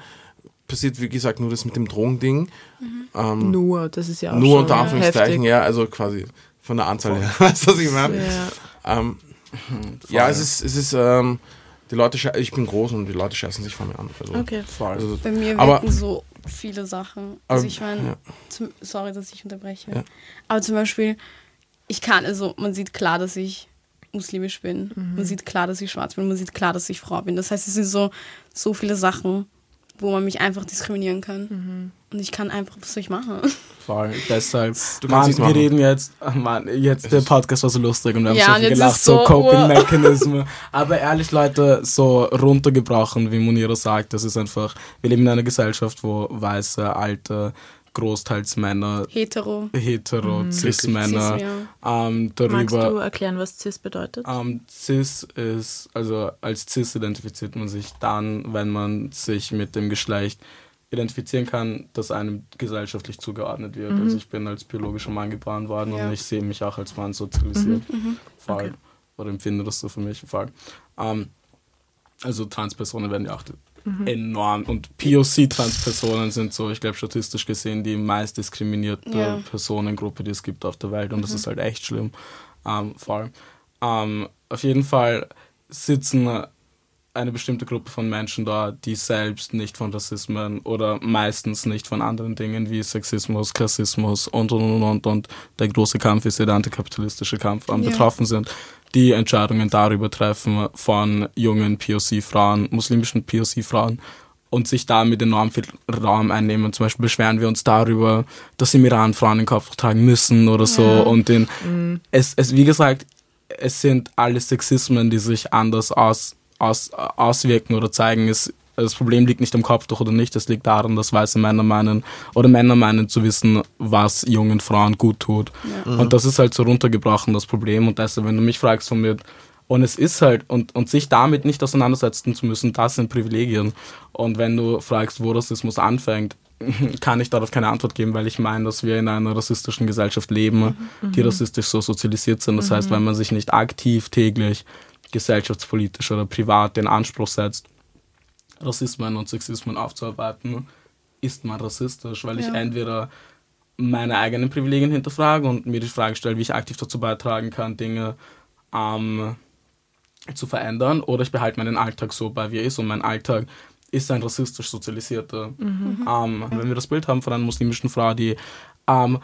passiert, wie gesagt, nur das mit dem Drogending. Mhm. Ähm, nur, das ist ja auch Nur unter Anführungszeichen, ja, also quasi von der Anzahl her. Weißt du, was ich meine? Ja, ähm, ja es ist, es ist ähm, die Leute, ich bin groß und die Leute scheißen sich von mir an. Also, okay. Also, Bei mir aber, wirken so viele Sachen. Also ich meine, ja. sorry, dass ich unterbreche. Ja. Aber zum Beispiel, ich kann, also man sieht klar, dass ich muslimisch bin. Mhm. Man sieht klar, dass ich schwarz bin. Man sieht klar, dass ich Frau bin. Das heißt, es sind so, so viele Sachen, wo man mich einfach diskriminieren kann. Mhm. Und ich kann einfach, was soll ich machen? Voll, deshalb. Du Mann, wir reden jetzt, Mann, jetzt der Podcast war so lustig und wir haben ja, so viel gelacht, so, so Coping-Mechanismen. Aber ehrlich, Leute, so runtergebrochen, wie Munira sagt, das ist einfach, wir leben in einer Gesellschaft, wo weiße, alte, großteils Männer. Hetero. Hetero, mhm. Cis-Männer. Cis, ja. ähm, darüber, Magst du erklären, was Cis bedeutet? Ähm, Cis ist, also als Cis identifiziert man sich dann, wenn man sich mit dem Geschlecht identifizieren kann, das einem gesellschaftlich zugeordnet wird. Mhm. Also ich bin als biologischer Mann geboren worden ja. und ich sehe mich auch als Mann sozialisiert. Mhm. Mhm. Fall. Okay. Oder empfinde das so für mich. Fall. Ähm, also Transpersonen werden ja auch mhm. enorm. Und POC-Transpersonen sind so, ich glaube, statistisch gesehen die meist diskriminierte ja. Personengruppe, die es gibt auf der Welt. Und mhm. das ist halt echt schlimm. Ähm, voll. Ähm, auf jeden Fall sitzen eine bestimmte Gruppe von Menschen da, die selbst nicht von Rassismen oder meistens nicht von anderen Dingen wie Sexismus, Klassismus und und und und, und der große Kampf ist ja der antikapitalistische Kampf ähm, ja. betroffen sind die Entscheidungen darüber treffen von jungen POC-Frauen, muslimischen POC-Frauen und sich damit enorm viel Raum einnehmen. Zum Beispiel beschweren wir uns darüber, dass im Iran Frauen den Kopf tragen müssen oder so. Ja. Und den, mhm. es, es, wie gesagt, es sind alle Sexismen, die sich anders aus, aus, auswirken oder zeigen. Es das Problem liegt nicht am Kopftuch oder nicht, es liegt daran, dass weiße Männer meinen oder Männer meinen zu wissen, was jungen Frauen gut tut. Ja. Und das ist halt so runtergebrochen, das Problem. Und deshalb, wenn du mich fragst von mir, und es ist halt, und, und sich damit nicht auseinandersetzen zu müssen, das sind Privilegien. Und wenn du fragst, wo Rassismus anfängt, kann ich darauf keine Antwort geben, weil ich meine, dass wir in einer rassistischen Gesellschaft leben, mhm. die rassistisch so sozialisiert sind. Das mhm. heißt, wenn man sich nicht aktiv täglich gesellschaftspolitisch oder privat den Anspruch setzt, Rassismen und Sexismen aufzuarbeiten, ist man rassistisch, weil ja. ich entweder meine eigenen Privilegien hinterfrage und mir die Frage stelle, wie ich aktiv dazu beitragen kann, Dinge ähm, zu verändern, oder ich behalte meinen Alltag so bei, wie er ist und mein Alltag ist ein rassistisch sozialisierter. Mhm. Ähm, wenn wir das Bild haben von einer muslimischen Frau, die ähm,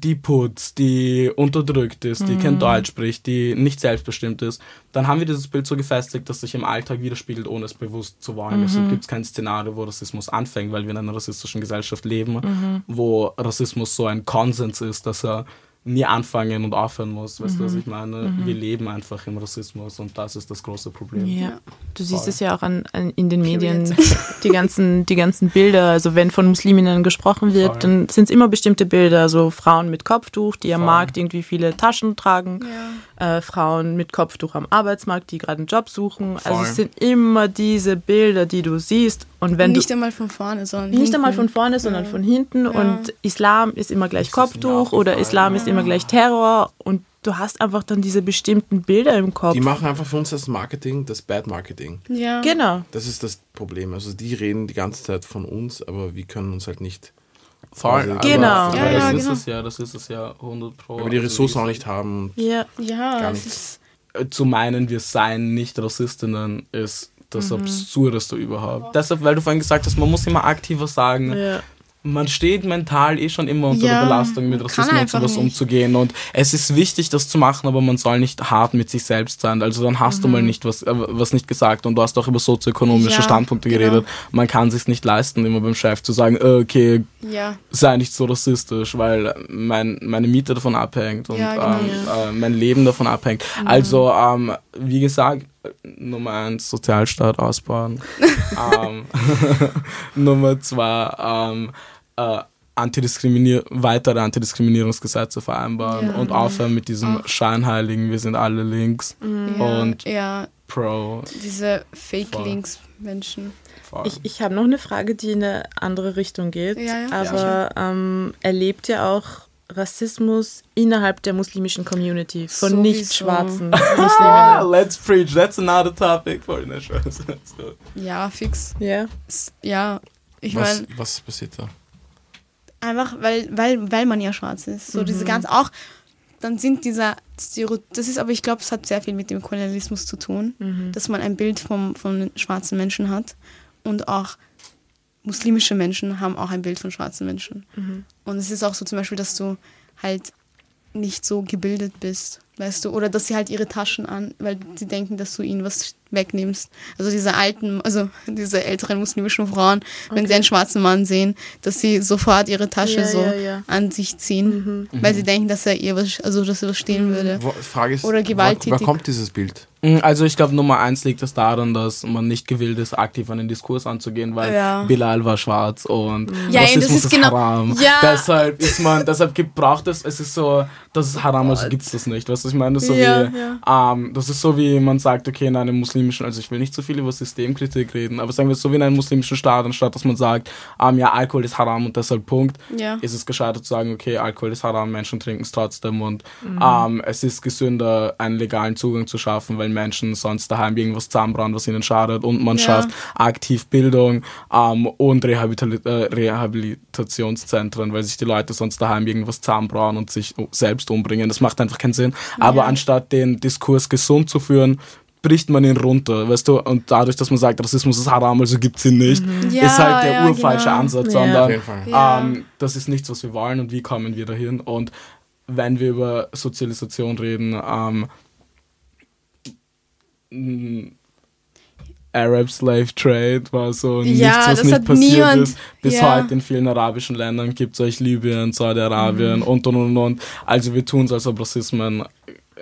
die putzt, die unterdrückt ist, mhm. die kein mhm. Deutsch spricht, die nicht selbstbestimmt ist, dann haben wir dieses Bild so gefestigt, dass sich im Alltag widerspiegelt, ohne es bewusst zu wollen. Mhm. Deshalb gibt es kein Szenario, wo Rassismus anfängt, weil wir in einer rassistischen Gesellschaft leben, mhm. wo Rassismus so ein Konsens ist, dass er nie anfangen und aufhören muss. Weißt mhm. du, was mhm. ich meine? Mhm. Wir leben einfach im Rassismus und das ist das große Problem. Ja, du siehst Voll. es ja auch an, an, in den Medien, die ganzen, die ganzen Bilder. Also wenn von Musliminnen gesprochen wird, Voll. dann sind es immer bestimmte Bilder. So Frauen mit Kopftuch, die am Voll. Markt irgendwie viele Taschen tragen. Ja. Äh, Frauen mit Kopftuch am Arbeitsmarkt, die gerade einen Job suchen. Also es sind immer diese Bilder, die du siehst. Und wenn nicht du, einmal von vorne, sondern nicht hinten. einmal von vorne, sondern ja. von hinten. Ja. Und Islam ist immer gleich Kopftuch oder Islam ist immer gleich Terror. Und du hast einfach dann diese bestimmten Bilder im Kopf. Die machen einfach für uns das Marketing, das Bad Marketing. Ja. Genau. Das ist das Problem. Also die reden die ganze Zeit von uns, aber wir können uns halt nicht. Voll, genau. Aber, ja, ja, das genau. ist es ja, das ist es ja 100 Pro. Weil wir die Ressourcen auch nicht haben. Ja, ja. Gar nichts. Zu meinen, wir seien nicht Rassistinnen, ist das mhm. Absurdeste überhaupt. Deshalb, weil du vorhin gesagt hast, man muss immer aktiver sagen. Ja man steht mental eh schon immer unter ja, der Belastung, mit Rassismus und sowas nicht. umzugehen. Und es ist wichtig, das zu machen, aber man soll nicht hart mit sich selbst sein. Also dann hast mhm. du mal nicht was, äh, was nicht gesagt und du hast auch über sozioökonomische ja, Standpunkte genau. geredet. Man kann sich nicht leisten, immer beim Chef zu sagen, äh, okay, ja. sei nicht so rassistisch, weil mein, meine Miete davon abhängt und genau, ähm, äh, mein Leben davon abhängt. Mhm. Also, ähm, wie gesagt, Nummer eins, Sozialstaat ausbauen. ähm, Nummer zwei, ähm, äh, Antidiskriminier weitere Antidiskriminierungsgesetze vereinbaren ja. und aufhören mit diesem Ach. scheinheiligen, wir sind alle links mhm. ja, und ja. pro. Diese Fake-Links-Menschen. Ich, ich habe noch eine Frage, die in eine andere Richtung geht. Aber ähm, erlebt ihr auch Rassismus innerhalb der muslimischen Community von Sowieso. nicht schwarzen Musliminnen? Let's preach, that's another topic for the Ja, fix. Ja. Ja, ich meine. Was passiert da? Einfach, weil, weil, weil man ja schwarz ist. So mhm. diese ganz auch, dann sind dieser das ist aber, ich glaube, es hat sehr viel mit dem Kolonialismus zu tun, mhm. dass man ein Bild vom, von schwarzen Menschen hat und auch muslimische Menschen haben auch ein Bild von schwarzen Menschen. Mhm. Und es ist auch so zum Beispiel, dass du halt nicht so gebildet bist, weißt du, oder dass sie halt ihre Taschen an, weil sie denken, dass du ihnen was wegnimmst. Also diese alten, also diese älteren muslimischen Frauen, okay. wenn sie einen schwarzen Mann sehen, dass sie sofort ihre Tasche ja, so ja, ja. an sich ziehen, mhm. weil sie denken, dass er ihr was, also dass er was stehlen würde. Frage ist, oder gewalttätig. Woher kommt dieses Bild? Mhm, also ich glaube, Nummer eins liegt es daran, dass man nicht gewillt ist, aktiv an den Diskurs anzugehen, weil ja. Bilal war schwarz und ja, Rassismus ist, ist genau, haram. Ja. Deshalb ist man, deshalb gibt, braucht es, es ist so, das ist haram, also gibt es das nicht. Weißt du, ich meine, das ist so ja, wie, ähm, das ist so wie man sagt, okay, in einem muslimischen, also ich will nicht zu so viel über Systemkritik reden, aber sagen wir so wie in einem muslimischen Staat, anstatt dass man sagt, ähm, ja, Alkohol ist haram und deshalb Punkt, ist es gescheitert zu sagen, okay, Alkohol ist haram, Menschen trinken es trotzdem und mhm. ähm, es ist gesünder, einen legalen Zugang zu schaffen, weil Menschen sonst daheim irgendwas zusammenbrauen, was ihnen schadet und man ja. schafft aktiv Bildung ähm, und Rehabilit äh, Rehabilitationszentren, weil sich die Leute sonst daheim irgendwas zusammenbrauen und sich selbst umbringen. Das macht einfach keinen Sinn. Aber ja. anstatt den Diskurs gesund zu führen, bricht man ihn runter, weißt du, und dadurch, dass man sagt, Rassismus ist haram, also gibt es ihn nicht, mhm. ja, ist halt der ja, urfalsche genau. Ansatz, sondern ähm, das ist nichts, was wir wollen und wie kommen wir dahin und wenn wir über Sozialisation reden, ähm, Arab Slave Trade war so ja, nichts, was nicht passiert niemand, ist. Bis ja. heute in vielen arabischen Ländern gibt es euch Libyen, Saudi-Arabien mhm. und und und und. Also wir tun es, als ob Rassismen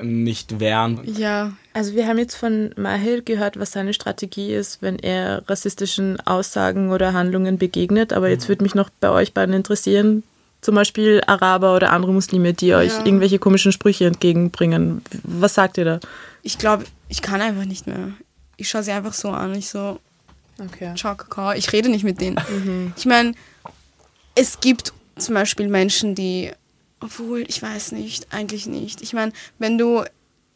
nicht wehren. Ja. Also wir haben jetzt von Mahil gehört, was seine Strategie ist, wenn er rassistischen Aussagen oder Handlungen begegnet. Aber jetzt würde mich noch bei euch beiden interessieren, zum Beispiel Araber oder andere Muslime, die euch Ja. irgendwelche komischen Sprüche entgegenbringen. Was sagt ihr da? Ich glaube, ich kann einfach nicht mehr. Ich schaue sie einfach so an. Ich so, Okay. ciao, Kakao. Ich rede nicht mit denen. Ich meine, es gibt zum Beispiel Menschen, die, obwohl, ich weiß nicht, eigentlich nicht. Ich meine, wenn du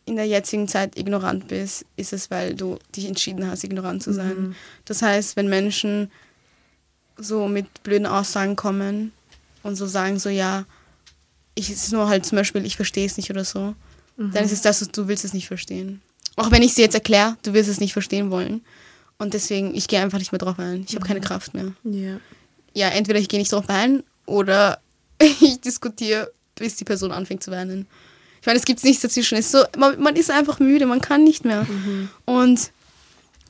in der jetzigen Zeit ignorant bist, ist es, weil du dich entschieden hast, ignorant zu sein. Das heißt, wenn Menschen so mit blöden Aussagen kommen und so sagen, so, ja, ich es ist nur halt zum Beispiel, ich verstehe es nicht oder so, dann ist es das, du willst es nicht verstehen. Auch wenn ich sie jetzt erkläre, du wirst es nicht verstehen wollen. Und deswegen, ich gehe einfach nicht mehr drauf ein. Ich habe keine Kraft mehr. Ja. Ja, entweder ich gehe nicht drauf ein oder ich diskutiere, bis die Person anfängt zu weinen. Ich meine, es gibt nichts dazwischen. Es ist so, man, man ist einfach müde, man kann nicht mehr. Und,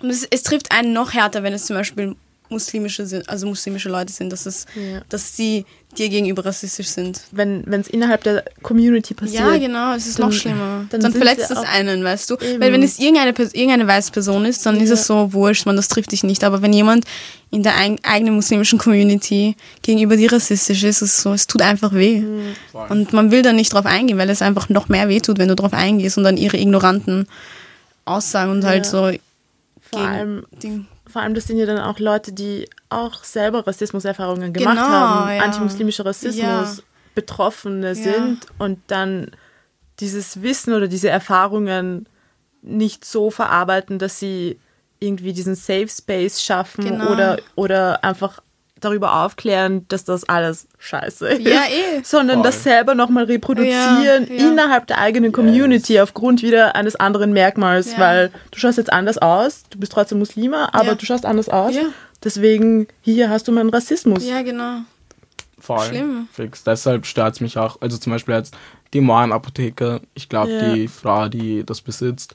und es, es trifft einen noch härter, wenn es zum Beispiel muslimische sind, also muslimische Leute sind, dass es, Ja. dass sie dir gegenüber rassistisch sind. Wenn es innerhalb der Community passiert. Ja, genau, es ist dann- noch schlimmer. dann Dann, verletzt es einen, weißt du? Eben. Weil wenn es irgendeine, irgendeine weiße Person ist, dann ist Ja. es so wurscht, man, das trifft dich nicht. Aber wenn jemand in der eig eigenen muslimischen Community gegenüber dir rassistisch ist, ist es so, es tut einfach weh. Mhm. Und man will da nicht drauf eingehen, weil es einfach noch mehr weh tut, wenn du drauf eingehst und dann ihre ignoranten Aussagen und halt Ja. so Vor allem, Ding. vor allem, das sind ja dann auch Leute, die auch selber Rassismuserfahrungen gemacht Genau, haben, ja. antimuslimischer Rassismus, Ja. Betroffene Ja. sind und dann dieses Wissen oder diese Erfahrungen nicht so verarbeiten, dass sie irgendwie diesen Safe Space schaffen Genau. oder, oder einfach darüber aufklären, dass das alles scheiße ist, Ja, eh. sondern das Voll. selber nochmal reproduzieren Ja, ja. innerhalb der eigenen Community aufgrund wieder eines anderen Merkmals, Ja. weil du schaust jetzt anders aus, du bist trotzdem Muslima, aber Ja. du schaust anders aus. Ja. Deswegen, hier hast du meinen Rassismus. Ja, genau. Voll. Schlimm. Fix. Deshalb stört es mich auch. Also zum Beispiel jetzt die Mohrenapotheke. Ich glaube, Ja. die Frau, die das besitzt,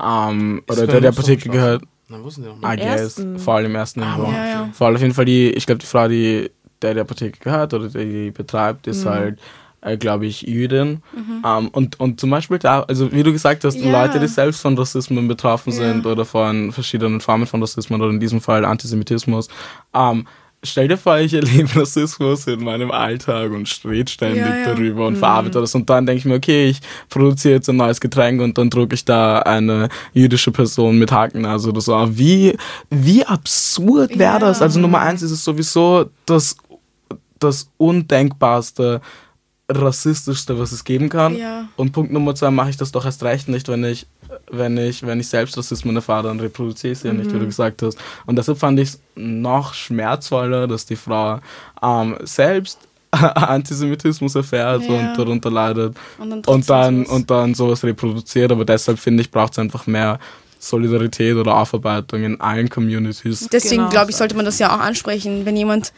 ähm, oder der Apotheke gehört, Na, wo sind die noch? I mal? guess, ersten. vor allem im ersten Ah, Niveau. Ja, ja. Vor allem auf jeden Fall die, ich glaube, die Frau, die der die Apotheke gehört oder die, die betreibt, ist Mhm. halt, äh, glaube ich, Jüdin. Ähm, und, und zum Beispiel da, also wie du gesagt hast, Ja. Leute, die selbst von Rassismen betroffen sind oder von verschiedenen Formen von Rassismus oder in diesem Fall Antisemitismus, ähm, Stell dir vor, ich erlebe Rassismus in meinem Alltag und rede ständig Ja, ja. darüber und verarbeite das. Und dann denke ich mir, okay, ich produziere jetzt ein neues Getränk und dann drucke ich da eine jüdische Person mit Hakennase oder so. Wie, wie absurd wäre Ja. das? Also Nummer eins ist es sowieso das, das undenkbarste, rassistischste, was es geben kann. Ja. Und Punkt Nummer zwei mache ich das doch erst recht nicht, wenn ich, wenn ich, wenn ich selbst Rassismus erfahre, dann reproduziere ich es ja nicht, wie du gesagt hast. Und deshalb fand ich es noch schmerzvoller, dass die Frau ähm, selbst Antisemitismus erfährt Ja. und darunter leidet Und dann, und dann, sowas. und dann sowas reproduziert. Aber deshalb finde ich, braucht es einfach mehr Solidarität oder Aufarbeitung in allen Communities. Deswegen Genau. glaube ich, sollte man das ja auch ansprechen, wenn jemand,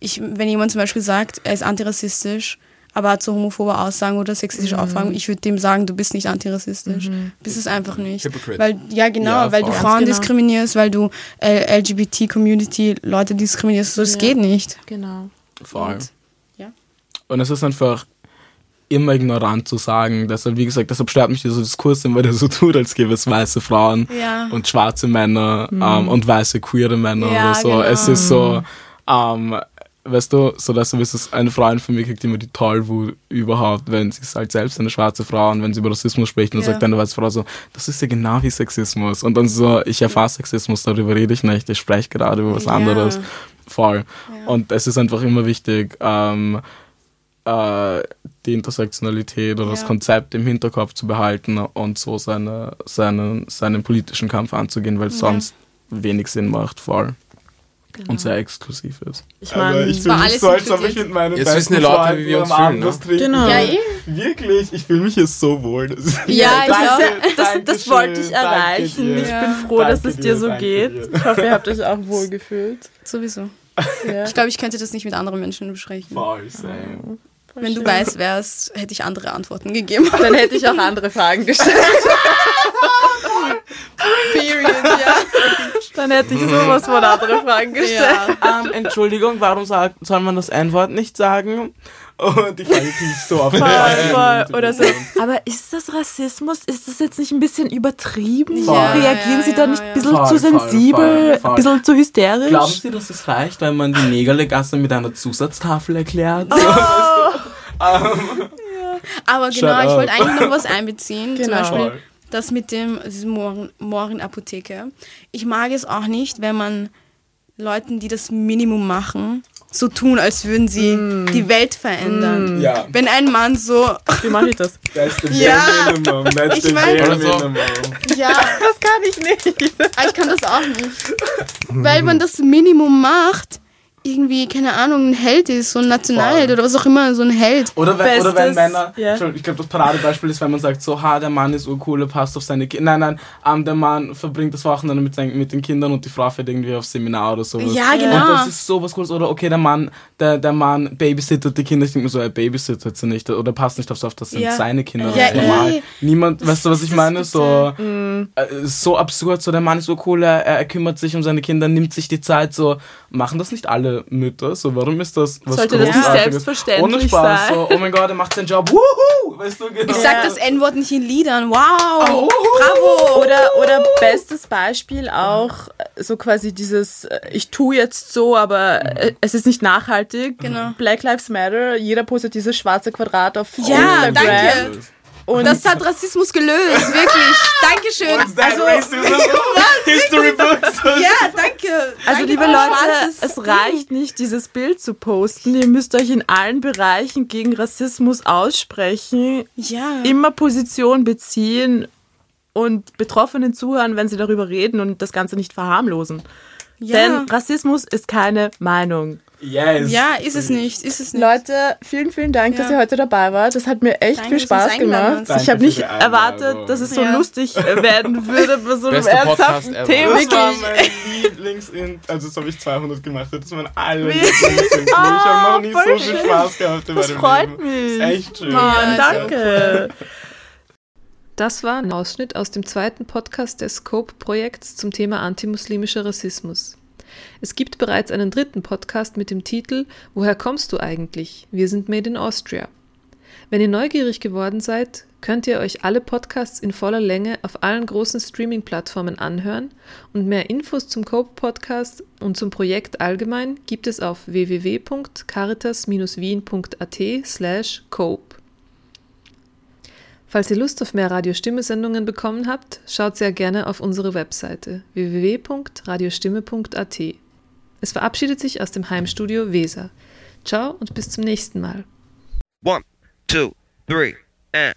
ich, wenn jemand zum Beispiel sagt, er ist antirassistisch, aber hat so homophobe Aussagen oder sexistische Mhm. Aussagen, ich würde dem sagen, du bist nicht antirassistisch. Bist es einfach nicht. Hypocrite. Weil, ja, genau, Ja, weil du. Frauen genau. diskriminierst, weil du äh, LGBT-Community Leute diskriminierst. So, das Ja. geht nicht. Genau. Voll. Und- ja. Und es ist einfach immer ignorant zu sagen. Deshalb, wie gesagt, deshalb stört mich dieser Diskurs, weil der so tut, als gäbe es weiße Frauen Ja. und schwarze Männer ähm, und weiße queere Männer Ja, oder so. genau. Es ist so, ähm, weißt du, so dass ist es eine Freundin von mir kriegt immer die Tollwut überhaupt, wenn sie ist halt selbst eine schwarze Frau und wenn sie über Rassismus spricht und dann Ja. sagt eine weiße Frau so, das ist ja genau wie Sexismus. Und dann so, ich erfahre Sexismus, darüber rede ich nicht, ich spreche gerade über was Ja. anderes. Voll. Ja. Und es ist einfach immer wichtig, ähm, äh, die Intersektionalität oder das. Konzept im Hinterkopf zu behalten und so seine, seinen, seinen politischen Kampf anzugehen, weil es sonst wenig Sinn macht, voll. Genau. Und sehr exklusiv ist. Ich meine, ich war alles inkludiert. mit meinen Jetzt wissen die Leute, wie wir uns fühlen, ne? Genau. Ja, eh. Wirklich, ich fühle mich hier so wohl. Das Ja, ich das, ja, das, das Dankeschön, wollte ich erreichen. dir. Ich bin froh, dass es dir dir, so geht. dir. Ich hoffe, ihr habt euch auch wohl gefühlt. Sowieso. Ja. Ich glaube, ich könnte das nicht mit anderen Menschen besprechen. Voll, same. Wenn du weiß wärst, hätte ich andere Antworten gegeben. Dann hätte ich auch andere Fragen gestellt. Period, ja. Dann hätte ich sowas von andere Fragen gestellt. ja. Ähm, Entschuldigung, warum sagt, soll man das N-Wort nicht sagen? Und die Frage kriege ich so oft. Voll, voll. Oder so. Aber ist das Rassismus? Ist das jetzt nicht ein bisschen übertrieben? Voll. Reagieren Ja, Sie ja, da nicht ja. ein bisschen Voll, zu sensibel, ein bisschen zu hysterisch? Glauben Sie, dass es reicht, wenn man die Negerlegasse mit einer Zusatztafel erklärt? Aber Shut genau, ich up. wollte eigentlich noch was einbeziehen. Zum Genau. Beispiel Voll. Das mit dem diese Mohren- Mohrenapotheke. Ich mag es auch nicht, wenn man Leuten, die das Minimum machen, so tun, als würden sie die Welt verändern. Ja. Wenn ein Mann so, Wie mache ich das? That's the Ja. bare minimum. That's Ich the minimum. ja, Das kann ich nicht. aber ich kann das auch nicht. Weil man das Minimum macht, irgendwie, keine Ahnung, ein Held ist, so ein Nationalheld Voll. oder was auch immer, so ein Held. Oder wenn, oder wenn Bestes, Männer. Entschuldigung, ich glaube, das Paradebeispiel ist, wenn man sagt, so, ha, der Mann ist urcool, er passt auf seine Kinder. Nein, nein, ähm, der Mann verbringt das Wochenende mit, seinen, mit den Kindern und die Frau fährt irgendwie auf Seminar oder sowas. Ja, Und genau. das ist sowas Cooles. Oder okay, der Mann, der, der Mann babysittet die Kinder. Ich denke mir so, er babysittet sie nicht oder passt nicht auf so auf, das sind Ja. seine Kinder. Ja, das ist normal. eh. Niemand, weißt du, was ich das meine? So, äh, so absurd, so der Mann ist so cool, er, er kümmert sich um seine Kinder, nimmt sich die Zeit, so machen das nicht alle Mütter, so warum ist das was Sollte das nicht selbstverständlich Ohne Spaß, sein? so, oh mein Gott, er macht seinen Job, wuhu, weißt du, genau. Ich sag das N-Wort nicht in Liedern. Wow! Bravo! Oder, oder bestes Beispiel auch äh, so quasi dieses, äh, ich tue jetzt so, aber äh, es ist nicht nachhaltig. Genau. Black Lives Matter, jeder postet dieses schwarze Quadrat auf Ja, Instagram. danke. Und Das hat Rassismus gelöst, wirklich. Dankeschön. Also? History books. ja, danke. Also Danke liebe Leute, schwarzes es reicht nicht, dieses Bild zu posten. Ihr müsst euch in allen Bereichen gegen Rassismus aussprechen, Ja. immer Position beziehen und Betroffenen zuhören, wenn sie darüber reden und das Ganze nicht verharmlosen. ja. Denn Rassismus ist keine Meinung. Yes. ja, ist es nicht. Ist es nicht. Leute, vielen, vielen Dank, Ja. dass ihr heute dabei wart. Das hat mir echt Danke, viel Spaß gemacht. ich habe nicht erwartet, dass es so Ja. lustig äh, werden würde bei so einem Bester ernsthaften. Thema. Das war Wirklich. mein Lieblings, also das habe ich 200 gemacht, das ist mein Wirklich? allerlieblings. ich habe noch nie Ah, voll so viel schön. Spaß gehabt in Das meinem freut Leben. mich. Das ist echt schön. Mann, Ja, danke. Das war ein Ausschnitt aus dem zweiten Podcast des Scope-Projekts zum Thema antimuslimischer Rassismus. Es gibt bereits einen dritten Podcast mit dem Titel Woher kommst du eigentlich? Wir sind Made in Austria. Wenn ihr neugierig geworden seid, könnt ihr euch alle Podcasts in voller Länge auf allen großen Streaming-Plattformen anhören und mehr Infos zum Cope-Podcast und zum Projekt allgemein gibt es auf www.caritas-wien.at slash cope. Falls ihr Lust auf mehr Radiostimme-Sendungen bekommen habt, schaut sehr gerne auf unsere Webseite www.radiostimme.at. Es verabschiedet sich aus dem Heimstudio Weser. Ciao und bis zum nächsten Mal. One, two, three, and.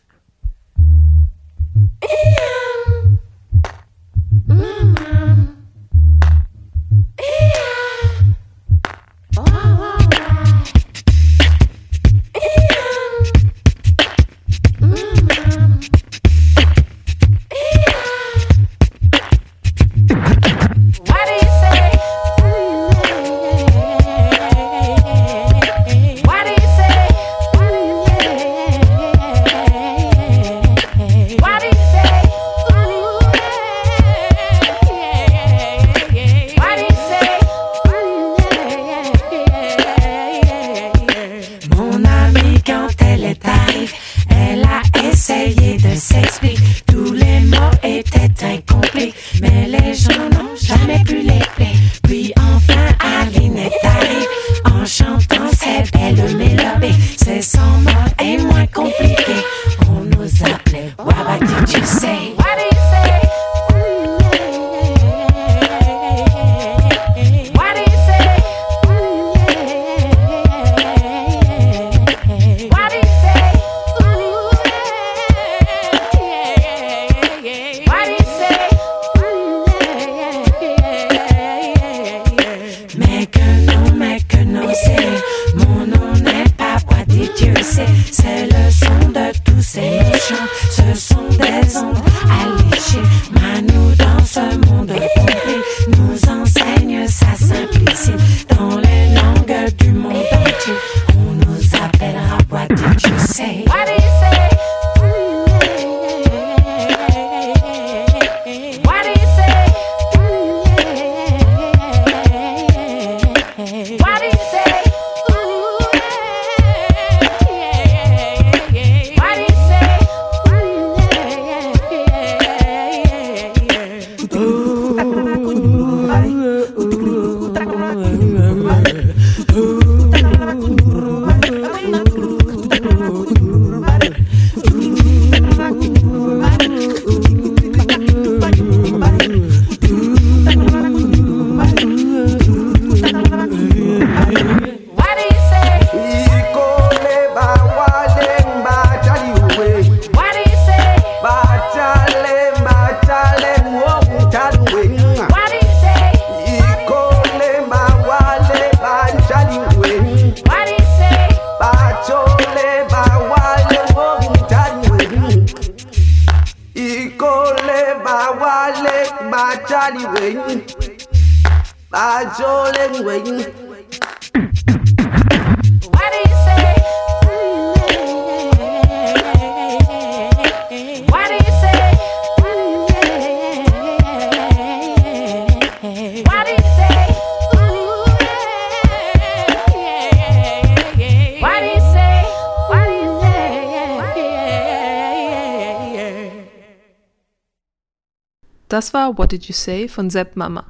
Das war What Did You Say von Sepp Mama.